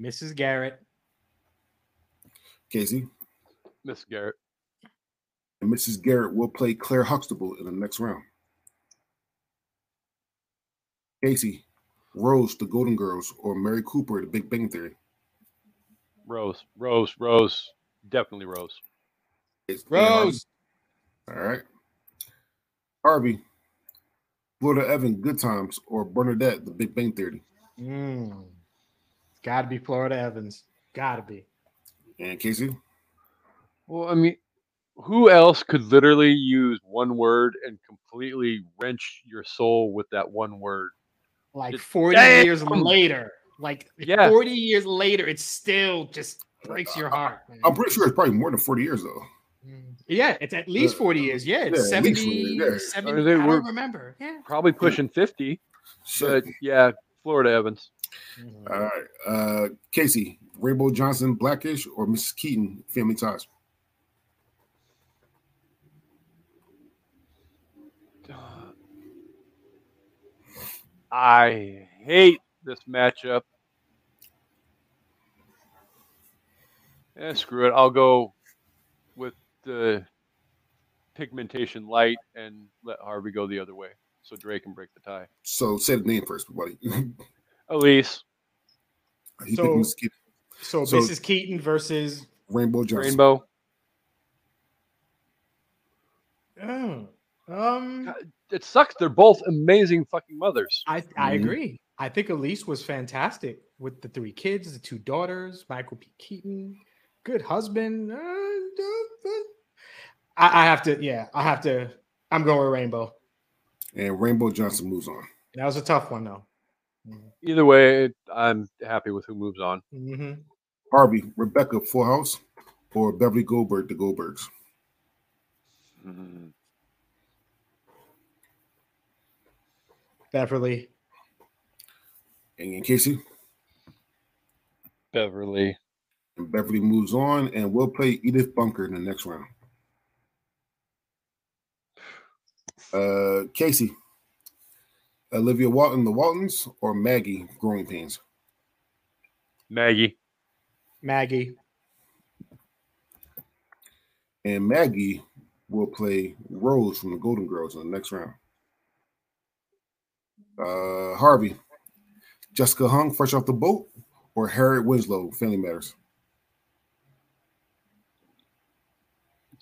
Mrs. Garrett. Kasey, Miss Garrett. and Mrs. Garrett will play Claire Huxtable in the next round. Kasey, Rose, the Golden Girls, or Mary Cooper, the Big Bang Theory. Rose. Rose. Rose. Definitely Rose. It's- Rose. All right. Harvey, Florida Evan, Good Times, or Bernadette, The Big Bang Theory. Mm. Gotta be Florida Evans. Gotta be. And Kasey, Well, I mean, who else could literally use one word and completely wrench your soul with that one word? Like 40 Damn. years later. Like Yeah. 40 years later, it still just breaks your heart. man. I'm pretty sure it's probably more than 40 years though. Mm. Yeah, it's at least 40 years. Yeah, it's Yeah, at least 40 70, years, yeah. 70 I mean, I don't remember. Yeah. Probably pushing 50, Shit. but yeah, Florida Evans. All right. Uh, Kasey, Rainbow Johnson, Blackish, or Mrs. Keaton, Family Ties. I hate this matchup. Eh, screw it. I'll go with the pigmentation light and let Harvey go the other way so Drake can break the tie. So say the name first, buddy. Elise, So- Mrs. Keaton. So, So- Mrs. Keaton versus. Rainbow Johnson. Rainbow. Oh, um, It sucks. They're both amazing fucking mothers. I I Mhm. agree. I think Elise was fantastic with the three kids, the two daughters, Michael P. Keaton, good husband. Uh, uh, uh, I, I have to, yeah, I have to. I'm going with Rainbow. And Rainbow Johnson moves on. That was a tough one, though. Either way, I'm happy with who moves on. Mm-hmm. Harvey, Rebecca, Full House, or Beverly Goldberg, The Goldbergs. Mm, Beverly. And Kasey, Beverly. and Beverly moves on, and we'll play Edith Bunker in the next round. Uh, Kasey, Olivia Walton, The Waltons, or Maggie, Growing Pains. Maggie. Maggie. And Maggie will play Rose from the Golden Girls in the next round. Uh, Harvey, Jessica Huang, fresh off the boat, or Harriet Winslow, Family Matters.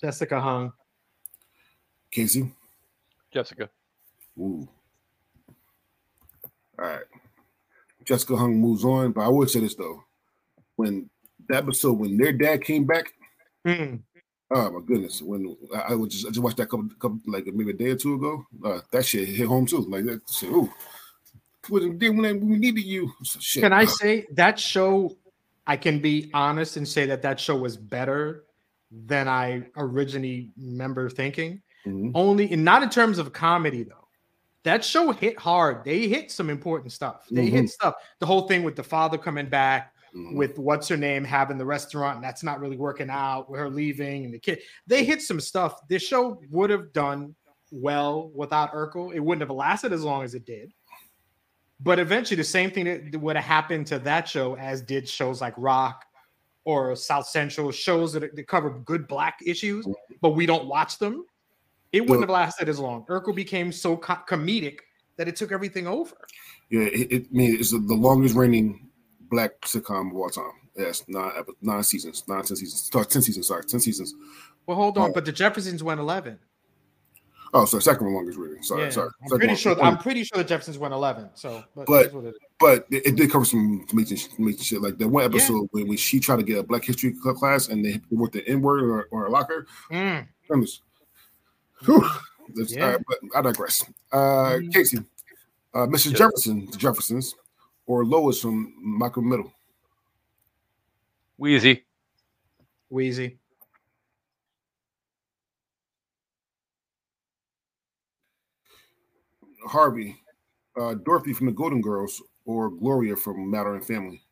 Jessica Huang. Kasey, Jessica. ooh, all right. Jessica Huang moves on, but I would say this though: when that episode, when their dad came back, Mm. Oh my goodness, when I, I was just I just watched that couple, couple like maybe a day or two ago, uh, that shit hit home too. Like that shit, ooh, wasn't when we needed you. Shit. Can I uh, say that show? I can be honest and say that that show was better than I originally remember thinking. mhm. Only, and not in terms of comedy though. That show hit hard. They hit some important stuff. They hit stuff. The whole thing with the father coming back, Mhm. with what's her name having the restaurant, and that's not really working out. With her leaving and the kid, they hit some stuff. This show would have done well without Urkel. It wouldn't have lasted as long as it did. But eventually, the same thing that would have happened to that show as did shows like Rock or South Central, shows that, that cover good black issues, but we don't watch them. It wouldn't have lasted as long. Urkel became so co- comedic that it took everything over. Yeah, it, it I mean it's the longest reigning black sitcom of all time. Yes, nine epi- nine seasons, nine ten seasons, sorry, ten seasons. Sorry, ten seasons. Well, hold on, Oh. but the Jeffersons went eleven. Oh, sorry, second one longest reigning. Sorry, Yeah, sorry. I'm Second pretty one- sure. I'm pretty sure the Jeffersons went eleven. So, but, But- that's what it is. but it, it did cover some amazing, amazing shit. Like that one episode when, when she tried to get a Black History cl- class and they worked the N word or, or a locker. Mm. Goodness. Whew. Yeah. all right, but I digress. Uh, Mhm. Kasey, uh, Mrs. Yes. Jefferson, the Jeffersons, or Lois from Malcolm Middle. Weezy. Weezy. Harvey, uh, Dorothy from the Golden Girls, or Gloria from Modern Family.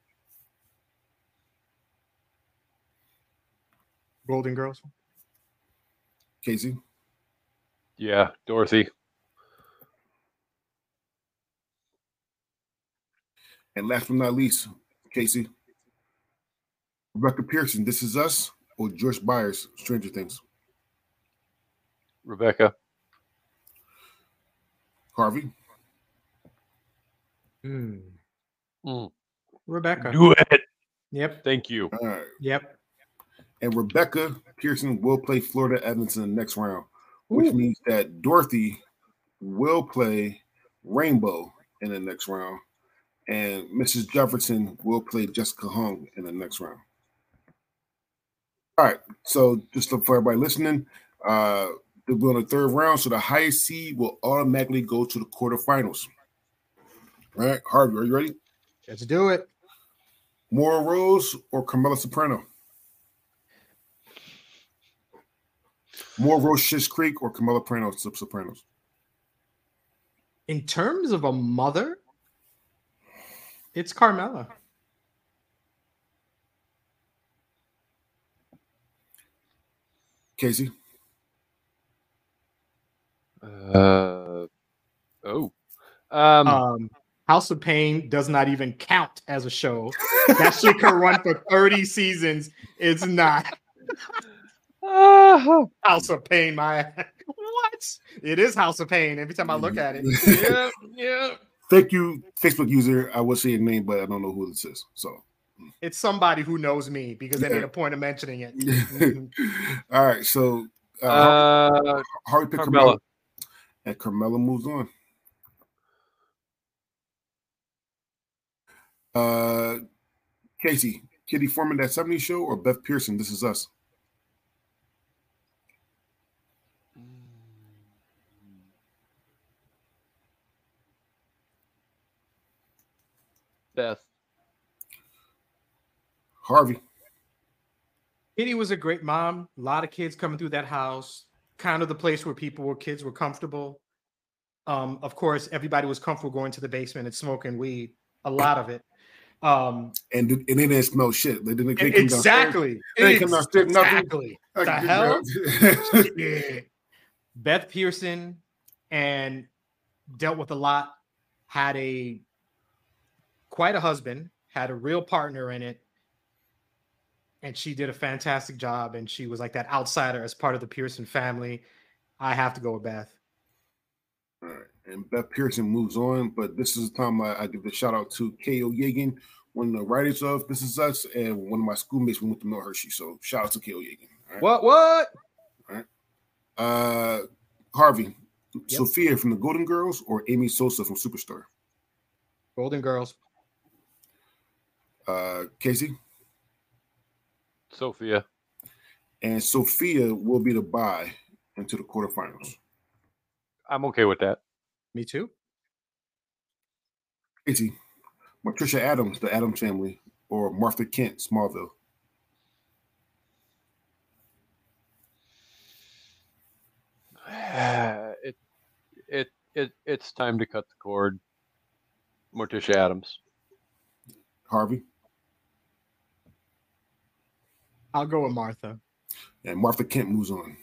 Golden Girls. Kasey, Yeah. Dorothy. And last but not least, Kasey, Rebecca Pearson, This Is Us, or Joyce Byers, Stranger Things. Rebecca. Harvey, Hmm. Mm. Rebecca. Do it. Yep. Thank you. all right. Yep. And Rebecca Pearson will play Florida Evans in the next round, which Ooh. means that Dorothy will play Rainbow in the next round, and Mrs. Jefferson will play Jessica Huang in the next round. All right, so just for everybody listening, uh, they'll be on the third round, so the highest seed will automatically go to the quarterfinals. All right, Harvey, are you ready? Let's do it. Moira Rose or Carmela Soprano? Moira Rose, Schitt's Creek, or Carmela Soprano, Sopranos? In terms of a mother, it's Carmela. Kasey, Uh, oh. Um, Um, House of Pain does not even count as a show. That shit could run for 30 seasons. It's not ah, House of Pain, my what? It is House of Pain every time I look at it. yeah, yeah. Thank you, Facebook user. I will say your name, but I don't know who this is. So, It's somebody who knows me because they Yeah. made a point of mentioning it. All right. So, uh, Harvey, Uh, Harvey picked Carmela. Carmela, and Carmela moves on. Uh, Kasey, Kitty Forman, that 70s show, or Beth Pearson, This Is Us? Beth. Harvey. Kitty was a great mom. A lot of kids coming through that house. Kind of the place where people were kids were comfortable. Um, of course, everybody was comfortable going to the basement and smoking weed. A lot of it. Um, and and they didn't smell shit. They didn't they exactly. They come downstairs, exactly. nothing. The hell? yeah. Beth Pearson and dealt with a lot. Had a quite a husband. Had a real partner in it. And she did a fantastic job. And she was like that outsider as part of the Pearson family. I have to go with Beth. All right. And Beth Pearson moves on, but this is the time I, I give the shout out to Kay Oyegun, one of the writers of This Is Us, and one of my schoolmates We went to Mill Hershey. So shout out to Kay Oyegun. Right? What? What? All right. Uh, Harvey, yep. Sophia from the Golden Girls or Amy Sosa from Superstore? Golden Girls. Uh, Kasey? Sophia. And Sophia will be the bye into the quarterfinals. I'm okay with that. Me too. Kasey, Morticia Addams, the Addams family, or Martha Kent, Smallville. it, it, it, it's time to cut the cord. Morticia Addams. Harvey. I'll go with Martha. And Martha Kent moves on.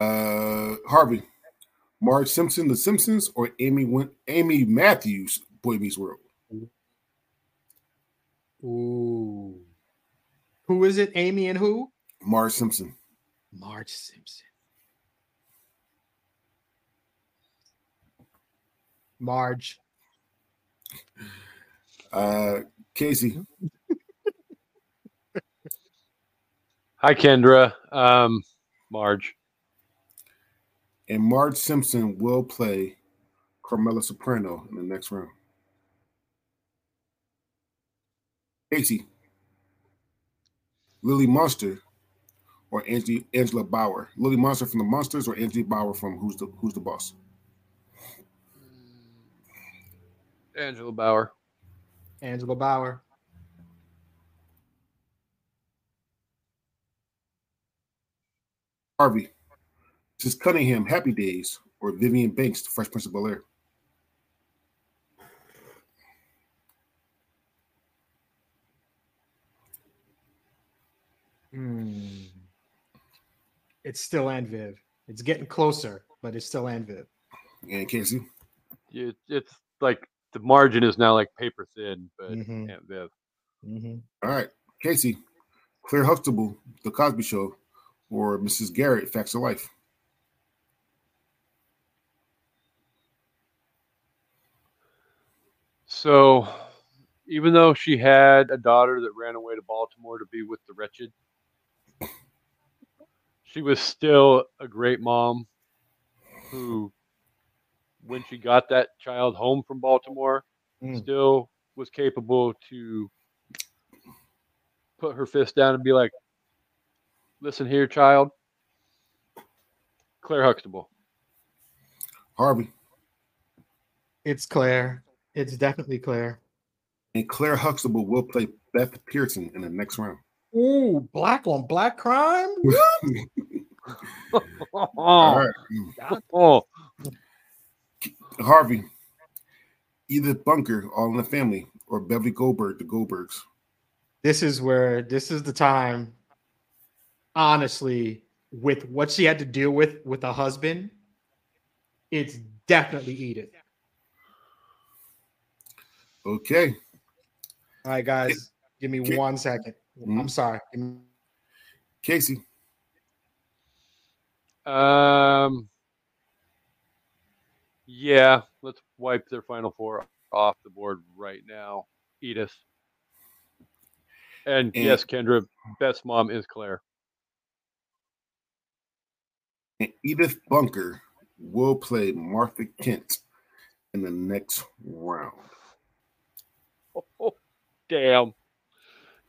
Uh, Harvey, Marge Simpson, The Simpsons, or Amy went Amy Matthews, Boy Meets World. Ooh, who is it? Amy and who? Marge Simpson. Marge Simpson. Marge. Uh, Kasey. Hi, Kendra. Um, Marge and Marge Simpson will play Carmela Soprano in the next round. Kasey, Lily Munster or Angie, Angela Bower. Lily Munster from the Munsters or Angie Bower from Who's the Who's the Boss? Angela Bower. Angela Bower. Harvey. This is Cunningham, Happy Days, or Vivian Banks, The Fresh Prince of Bel Air. Hmm. It's still Aunt Viv. It's getting closer, but it's still Aunt Viv. And Kasey? It, it's like the margin is now like paper thin, but mm-hmm. Aunt Viv. Mm-hmm. All right. Kasey, Claire Huxtable, The Cosby Show, or Mrs. Garrett, Facts of Life. So, even though she had a daughter that ran away to Baltimore to be with the wretched, she was still a great mom who, when she got that child home from Baltimore, mm. still was capable to put her fist down and be like, listen here, child. Claire Huxtable. Harvey. It's Claire. It's definitely Claire. And Claire Huxtable will play Beth Pearson in the next round. Ooh, black on black crime. All right. Oh. Harvey, Edith Bunker, All in the Family, or Beverly Goldberg, The Goldbergs. This is where this is the time. Honestly, with what she had to deal with with a husband, it's definitely Edith. Okay. All right, guys. Give me one second. Mm-hmm. I'm sorry. Kasey. Um. Yeah, let's wipe their final four off the board right now. Edith. And, and yes, Kendra, best mom is Claire. And Edith Bunker will play Martha Kent in the next round. Oh, damn.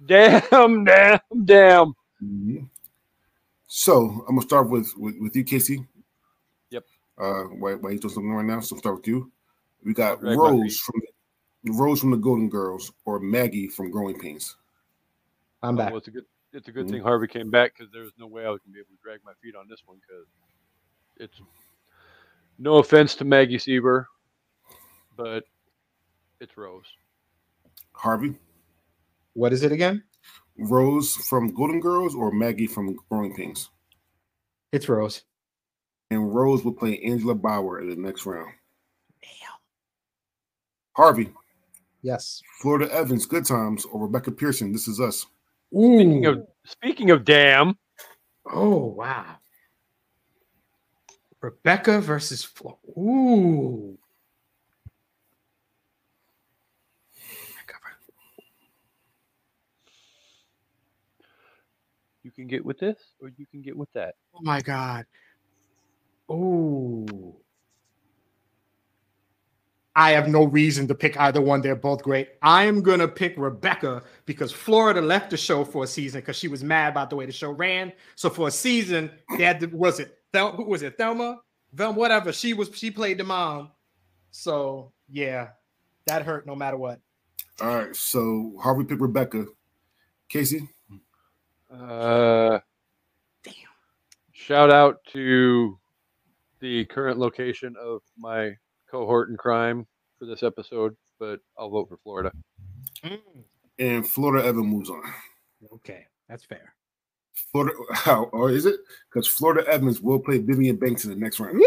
Damn, damn, damn. Mm-hmm. So I'm gonna start with, with, with you, Kasey. Yep. Uh, why, why you doing something right now? So start with you. We got Drag my Rose feet. from the Rose from the Golden Girls or Maggie from Growing Pains. I'm back. Well, it's a good. It's a good Mhm. thing Harvey came back because there's no way I was gonna be able to drag my feet on this one because it's no offense to Maggie Seaver, but it's Rose. Harvey, What is it again? Rose from Golden Girls or Maggie from Growing Pains. It's Rose. And Rose will play Angela Bower in the next round. Damn. Harvey, Yes. Florida Evans, Good Times, or Rebecca Pearson, This Is Us. Speaking of speaking of damn, Oh wow. Rebecca versus Flo. Ooh. you can get with this or you can get with that. Oh my god. Ooh. I have no reason to pick either one. They're both great. I'm gonna pick Rebecca because Florida left the show for a season because she was mad about the way the show ran. So for a season, they had to, was it Thel, who was it Thelma? Vel, whatever. She was she played the mom. So yeah, that hurt no matter what. All right, so Harvey picked Rebecca. Kasey, Uh, Damn. Shout out to the current location of my cohort in crime for this episode, but I'll vote for Florida. Mm. and Florida Evan moves on. Okay, that's fair. Florida, how or is it? Because Florida Evans will play Vivian Banks in the next round.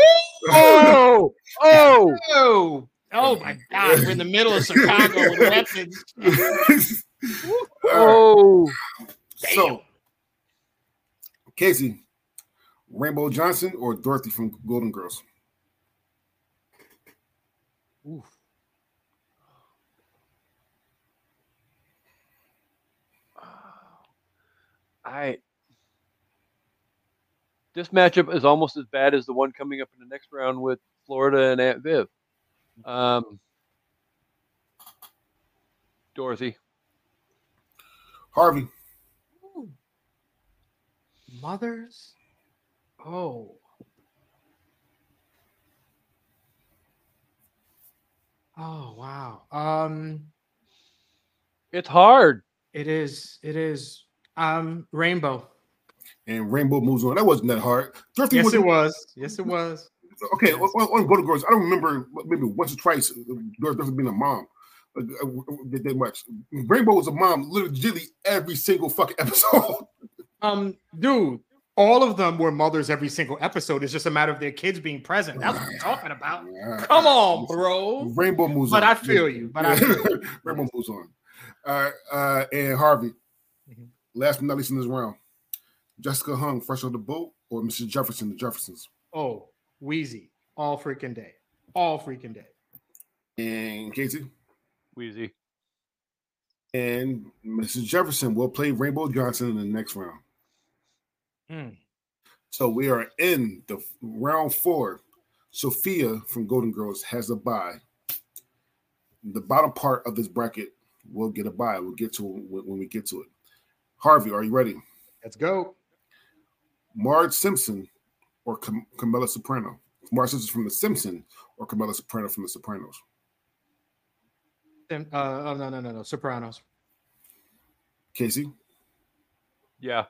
Oh, oh, Oh, oh my God! We're in the middle of Chicago with weapons. All right, oh! so, Kasey, Rainbow Johnson or Dorothy from Golden Girls? Oof. I this matchup is almost as bad as the one coming up in the next round with Florida and Aunt Viv. Um, Dorothy, Harvey, Mothers. Oh. Oh wow. Um it's hard. it is it is um Rainbow. and Rainbow moves on. That wasn't that hard. Dorothy Yes was it was. Yes it was. okay. On, on on Golden Girls, I don't remember maybe once or twice Dorothy being a mom. uh, uh, That that much. Rainbow was a mom literally every single fucking episode. Um dude, all of them were mothers every single episode. It's just a matter of their kids being present. That's what I'm talking about. Come on, bro. Rainbow moves But on. I feel you. But I feel you. Rainbow moves on. All right, uh, and Harvey, Mhm. last but not least in this round, Jessica Huang, fresh on the boat, or Mrs. Jefferson, the Jeffersons, Oh, Weezy. All freaking day. All freaking day. and Kasey Weezy. and Mrs. Jefferson will play Rainbow Johnson in the next round. Mm. So we are in the round four. Sophia from Golden Girls has a bye. The bottom part of this bracket will get a bye. We'll get to it when when we get to it. Harvey, are you ready? Let's go. Marge Simpson or Cam- Carmela Soprano? Marge Simpson from The Simpsons or Carmela Soprano from The Sopranos? Uh, oh no no no no Sopranos. Kasey? Yeah.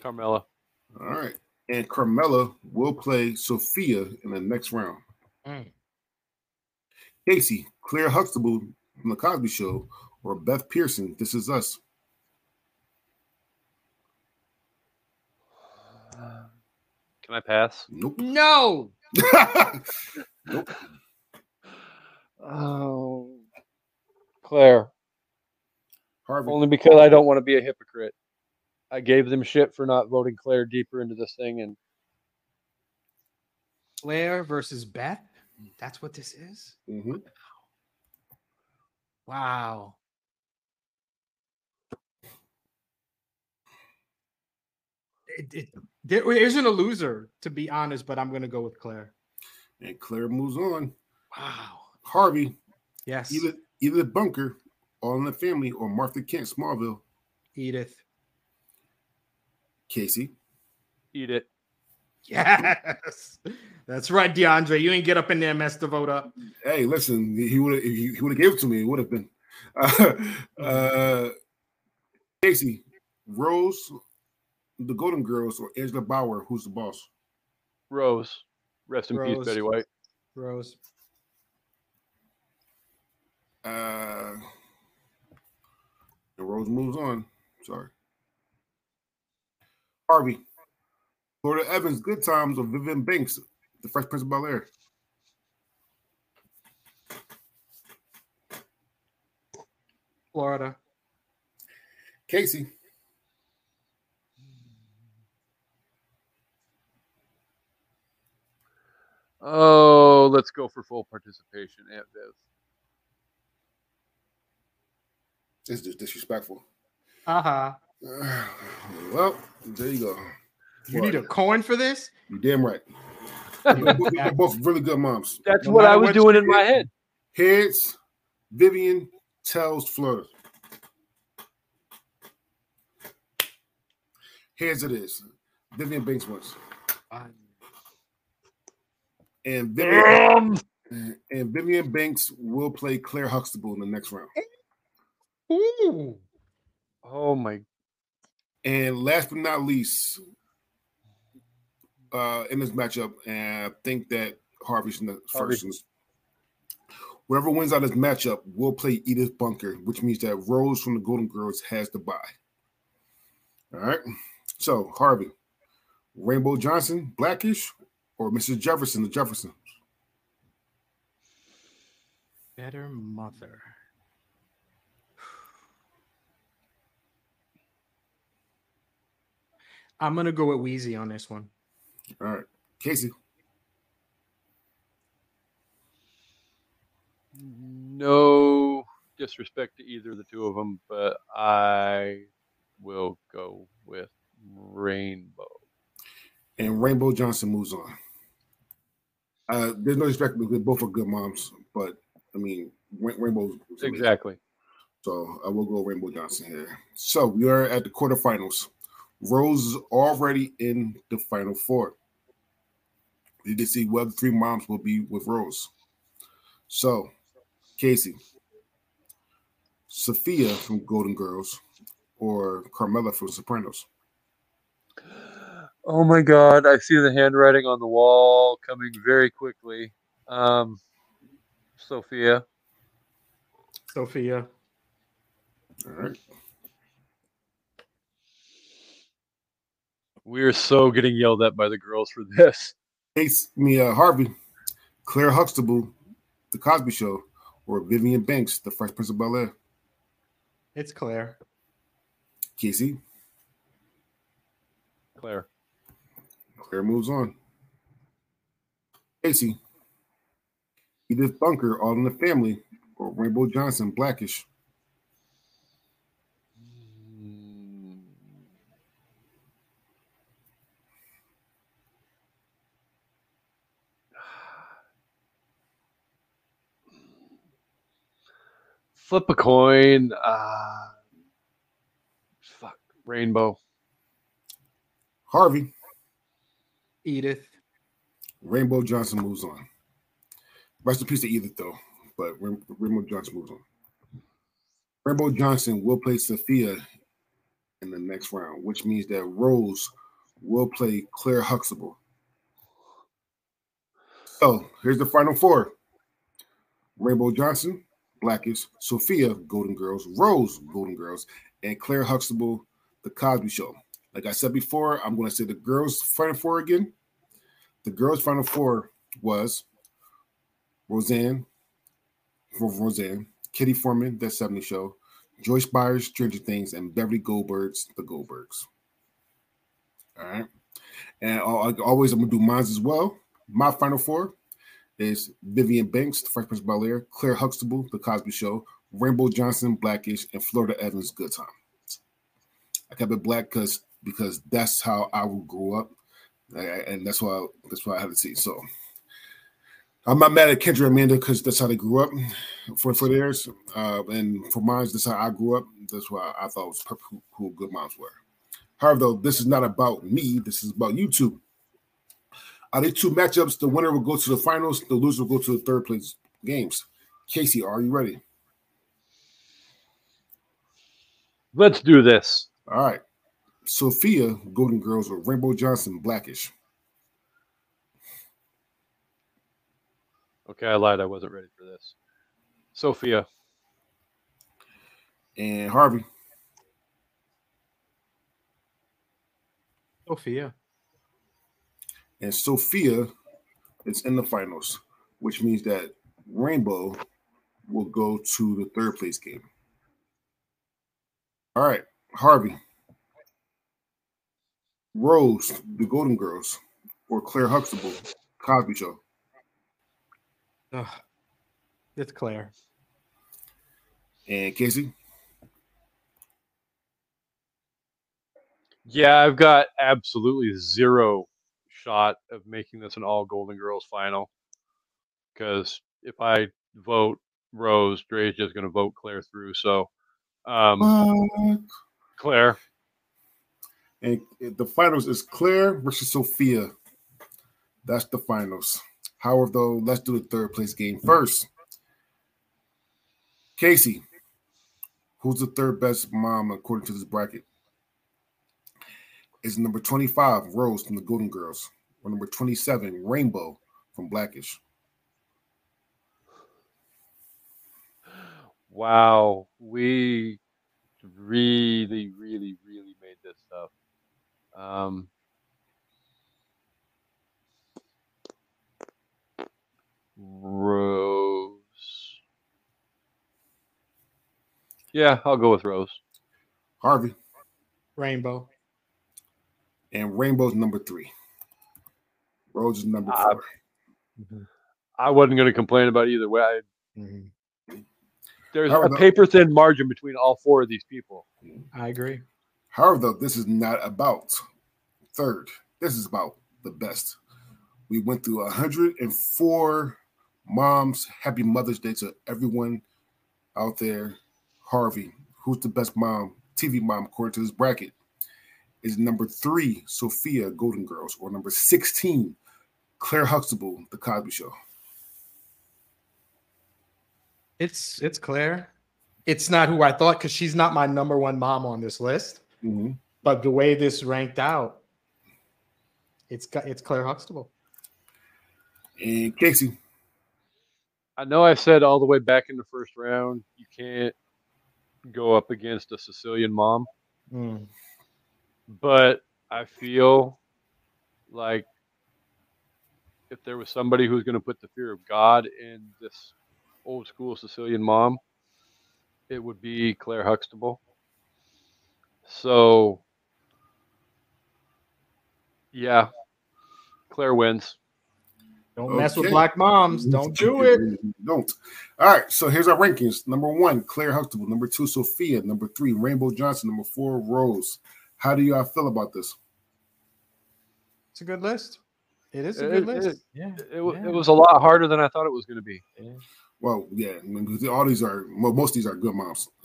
Carmela. All right. And Carmela will play Sophia in the next round. Mm. Kasey, Claire Huxtable from The Cosby Show or Beth Pearson, This Is Us? Can I pass? Nope. No. nope. Oh, Claire. Harvey. Only because I don't want to be a hypocrite. I gave them shit for not voting Claire deeper into this thing, and Claire versus Beth. That's what this is. Mhm. Wow. It, it, there isn't a loser, to be honest, but I'm going to go with Claire. And Claire moves on. Wow. Harvey, Yes. either either Bunker, All in the Family, or Martha Kent, Smallville. Edith. Kasey. eat it. Yes. That's right, DeAndre. You ain't get up in there, mess the vote up. Hey, listen, he would he, he would have gave it to me. It would have been. Uh, uh, Kasey, Rose, the Golden Girls, or Angela Bower? who's the boss? Rose. Rest in Rose. peace, Betty White. Rose. Uh, and Rose moves on. Sorry. Harvey. Florida Evans, Good Times, or Vivian Banks, The Fresh Prince of Bel Air. Florida. Kasey. Oh, let's go for full participation. Aunt Viv. This is just disrespectful. Uh-huh. well, there you go. You need a coin for this? You're damn right. They're both, really good moms. That's No what I was doing in my head. Heads, Vivian tells Florida. Heads it is. Vivian Banks wins. And Vivian, um. and Vivian Banks will play Claire Huxtable in the next round. Ooh. Oh my And last but not least, uh, in this matchup, and I think that Harvey's in the Harvey. first. ones. Whoever wins out this matchup will play Edith Bunker, which means that Rose from the Golden Girls has to buy. All right. So Harvey, Rainbow Johnson, Blackish, or Mrs. Jefferson, the Jefferson. Better mother. I'm gonna go with Weezy on this one. All right. Kasey. no disrespect to either of the two of them, but I will go with Rainbow. and Rainbow Johnson moves on. Uh, there's no respect because both are good moms, but I mean, Ra- Rainbow. Exactly. So I will go Rainbow Johnson here. So we are at the quarterfinals. Rose is already in the final four. We need to see what three moms will be with Rose. So, Kasey, Sophia from Golden Girls, or Carmela from Sopranos. Oh my God! I see the handwriting on the wall coming very quickly. Um, Sophia. Sophia. All right. We are so getting yelled at by the girls for this. Case me uh, Harvey, Claire Huxtable, The Cosby Show, or Vivian Banks, The Fresh Prince of Bel Air. It's Claire. Kasey, Claire. Claire moves on. Kasey, Edith Bunker, All in the Family, or Rainbow Johnson, Blackish. Flip a coin. Uh, fuck. Rainbow. Harvey, Edith. Rainbow Johnson moves on. Rest in peace to Edith, though, but Rainbow Johnson moves on. Rainbow Johnson will play Sophia in the next round, which means that Rose will play Claire Huxtable. So here's the final four Rainbow Johnson, Blackish, Sophia, Golden Girls, Rose, Golden Girls, and Claire Huxtable, The Cosby Show. Like I said before, I'm going to say the girls' final four again. The girls' final four was Roseanne, for Roseanne, Kitty Forman, That 70 Show, Joyce Byers, Stranger Things, and Beverly Goldberg's The Goldbergs. All right. And al- always, I'm going to do mine as well. My final four is Vivian Banks, The Fresh Prince of Bel Air, Claire Huxtable, The Cosby Show, Rainbow Johnson, Blackish, and Florida Evans, Good Time. I kept it black because because that's how I grew up, I- I- and that's why that's why I had to see. So I'm not mad at Kendra and Amanda because that's how they grew up for for theirs, uh, and for mine, that's how I grew up. That's why I thought it was who, who good moms were. However, though, this is not about me. This is about you two. Are these two matchups? The winner will go to the finals. The loser will go to the third place games. Kasey, are you ready? Let's do this. All right. Sophia, Golden Girls, or Rainbow Johnson, Blackish. Okay, I lied. I wasn't ready for this. Sophia. And Harvey. Sophia. And Sophia is in the finals, which means that Rainbow will go to the third place game. All right, Harvey. Rose, the Golden Girls, or Claire Huxtable, Cosby Show. Ugh. It's Claire. And Kasey. Yeah, I've got absolutely zero shot of making this an all Golden Girls final. Because if I vote Rose, Dre's just going to vote Claire through. So, um? Claire. And the finals is Claire versus Sophia. That's the finals. However, though, let's do the third place game first. Kasey, who's the third best mom according to this bracket? Is number 25, Rose from the Golden Girls, or number 27, Rainbow from Blackish? Wow, we really, really, really made this up. Um, Rose. Yeah, I'll go with Rose. Harvey Rainbow. and Rainbow's number three. Rose is number Ah, 4 I wasn't going to complain about either way. I, Mhm. there's How a paper thin margin between all four of these people. I agree. However, though, this is not about third. This is about the best. We went through 104 moms. Happy Mother's Day to everyone out there. Harvey, who's the best mom, TV mom, according to this bracket? Is number three, Sophia Golden Girls, or number 16, Claire Huxtable, The Cosby Show. It's it's Claire. It's not who I thought because she's not my number one mom on this list. Mhm. But the way this ranked out, it's it's Claire Huxtable. And Kasey, I know I said all the way back in the first round, you can't go up against a Sicilian mom, Mm. but I feel like if there was somebody who's going to put the fear of God in this old school Sicilian mom, it would be Claire Huxtable. So, yeah, Claire wins. Don't mess with black moms. Don't do it. Don't. All right. So here's our rankings. Number one, Claire Huxtable. Number two, Sophia. Number three, Rainbow Johnson. Number four, Rose. How do y'all feel about this? It's a good list. It is a good it- list. yeah. It, yeah. it was a lot harder than I thought it was going to be. Well, yeah, I mean, all these are most of these are good moms.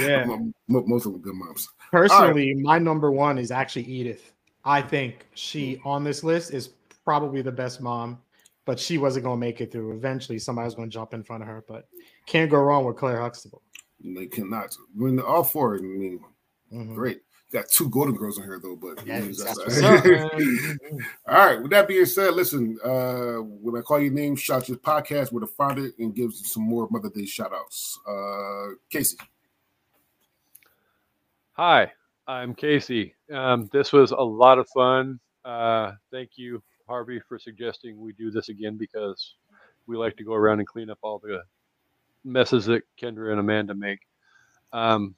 Yeah. Mo- mo- most of them are good moms. Personally, my number one is actually Edith. I think she on this list is probably the best mom, but she wasn't going to make it through. Eventually, somebody was going to jump in front of her, but can't go wrong with Claire Huxtable. They cannot. I mean, all four. I mean, Mhm. great. Got two golden girls in here though, but Yeah, that's- that's that's- what's up. Mhm. All right. With that being said, listen, uh, when I call your name, shout your podcast with a founder and give some more Mother Day shout outs. Uh, Kasey. Hi, I'm Kasey. Um, this was a lot of fun. Uh, thank you, Harvey, for suggesting we do this again because we like to go around and clean up all the messes that Kendra and Amanda make. Um,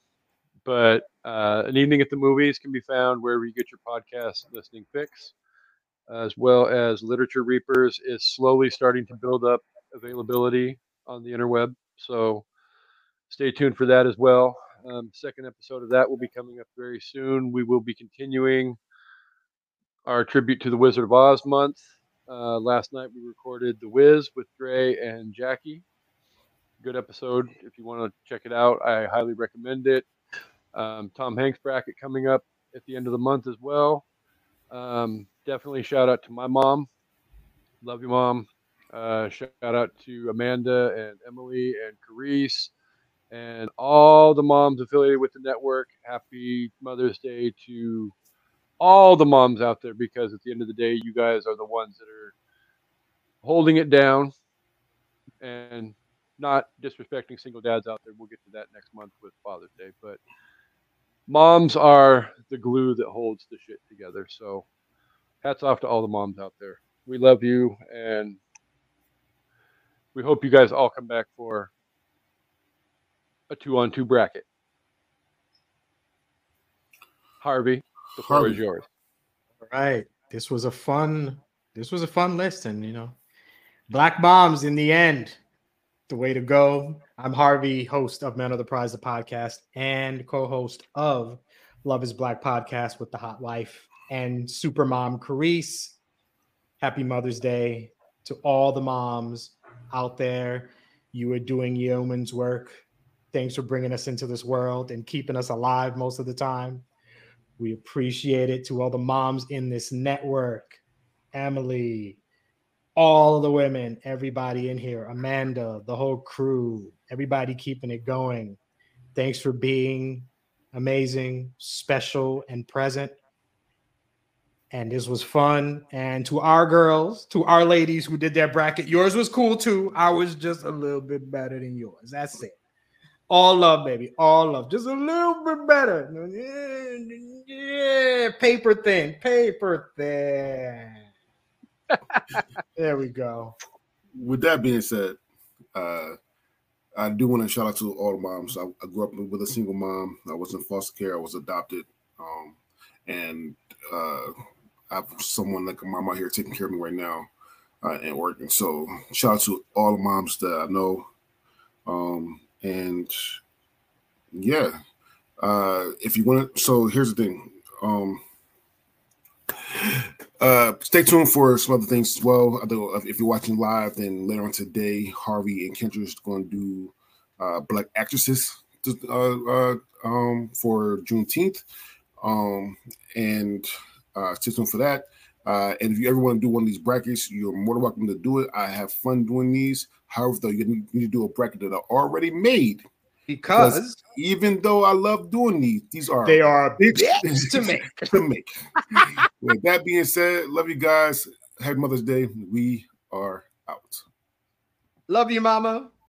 but uh, an evening at the movies can be found wherever you get your podcast listening fix, as well as Literature Reapers is slowly starting to build up availability on the interweb. So stay tuned for that as well. Um, second episode of that will be coming up very soon. We will be continuing our tribute to the Wizard of Oz month. Uh, last night we recorded The Wiz with Dre and Jackie. Good episode. If you want to check it out, I highly recommend it. Um, Tom Hanks bracket coming up at the end of the month as well. Um, definitely shout out to my mom Love you, mom. Uh, shout out to Amanda and Emily and Carice and all the moms affiliated with the network. Happy Mother's Day to all the moms out there because at the end of the day, you guys are the ones that are holding it down and not disrespecting single dads out there. We'll get to that next month with Father's Day, but moms are the glue that holds the shit together. So hats off to all the moms out there. We love you and we hope you guys all come back for a two on two bracket. Harvey, the floor Harvey. is yours. All right. This was a fun, this was a fun list. And you know, Black Moms in the end, the way to go. I'm Harvey, host of Men of the Prize, the podcast, and co-host of Love is Black podcast with the hot wife and super mom Carice. Happy Mother's Day to all the moms out there. You are doing yeoman's work. Thanks for bringing us into this world and keeping us alive most of the time. We appreciate it to all the moms in this network, Emily, all of the women, everybody in here, Amanda, the whole crew, everybody keeping it going. Thanks for being amazing, special, and present. And this was fun. And to our girls, to our ladies who did their bracket, yours was cool too. I was just a little bit better than yours. That's it. All love, baby. All love. Just a little bit better. Yeah, paper thin. Paper thin. There we go. With that being said, uh, I do want to shout out to all the moms. I, I grew up with a single mom. I was in foster care. I was adopted, um, and uh, I have someone like a mom out here taking care of me right now uh, and working. So shout out to all the moms that I know. Um, and yeah, uh, if you want to, so here's the thing. Um, uh, stay tuned for some other things as well. If you're watching live, then later on today, Harvey and Kendra is going to do uh, Black Actresses uh, uh, um, for Juneteenth. Um, and uh, stay tuned for that. Uh, and if you ever want to do one of these brackets, you're more than welcome to do it. I have fun doing these. However, though, you need to do a bracket that I already made. Because even though I love doing these, these are they are big bitch bitch to make. to make. With that being said, love you guys. Happy Mother's Day. We are out. Love you, mama.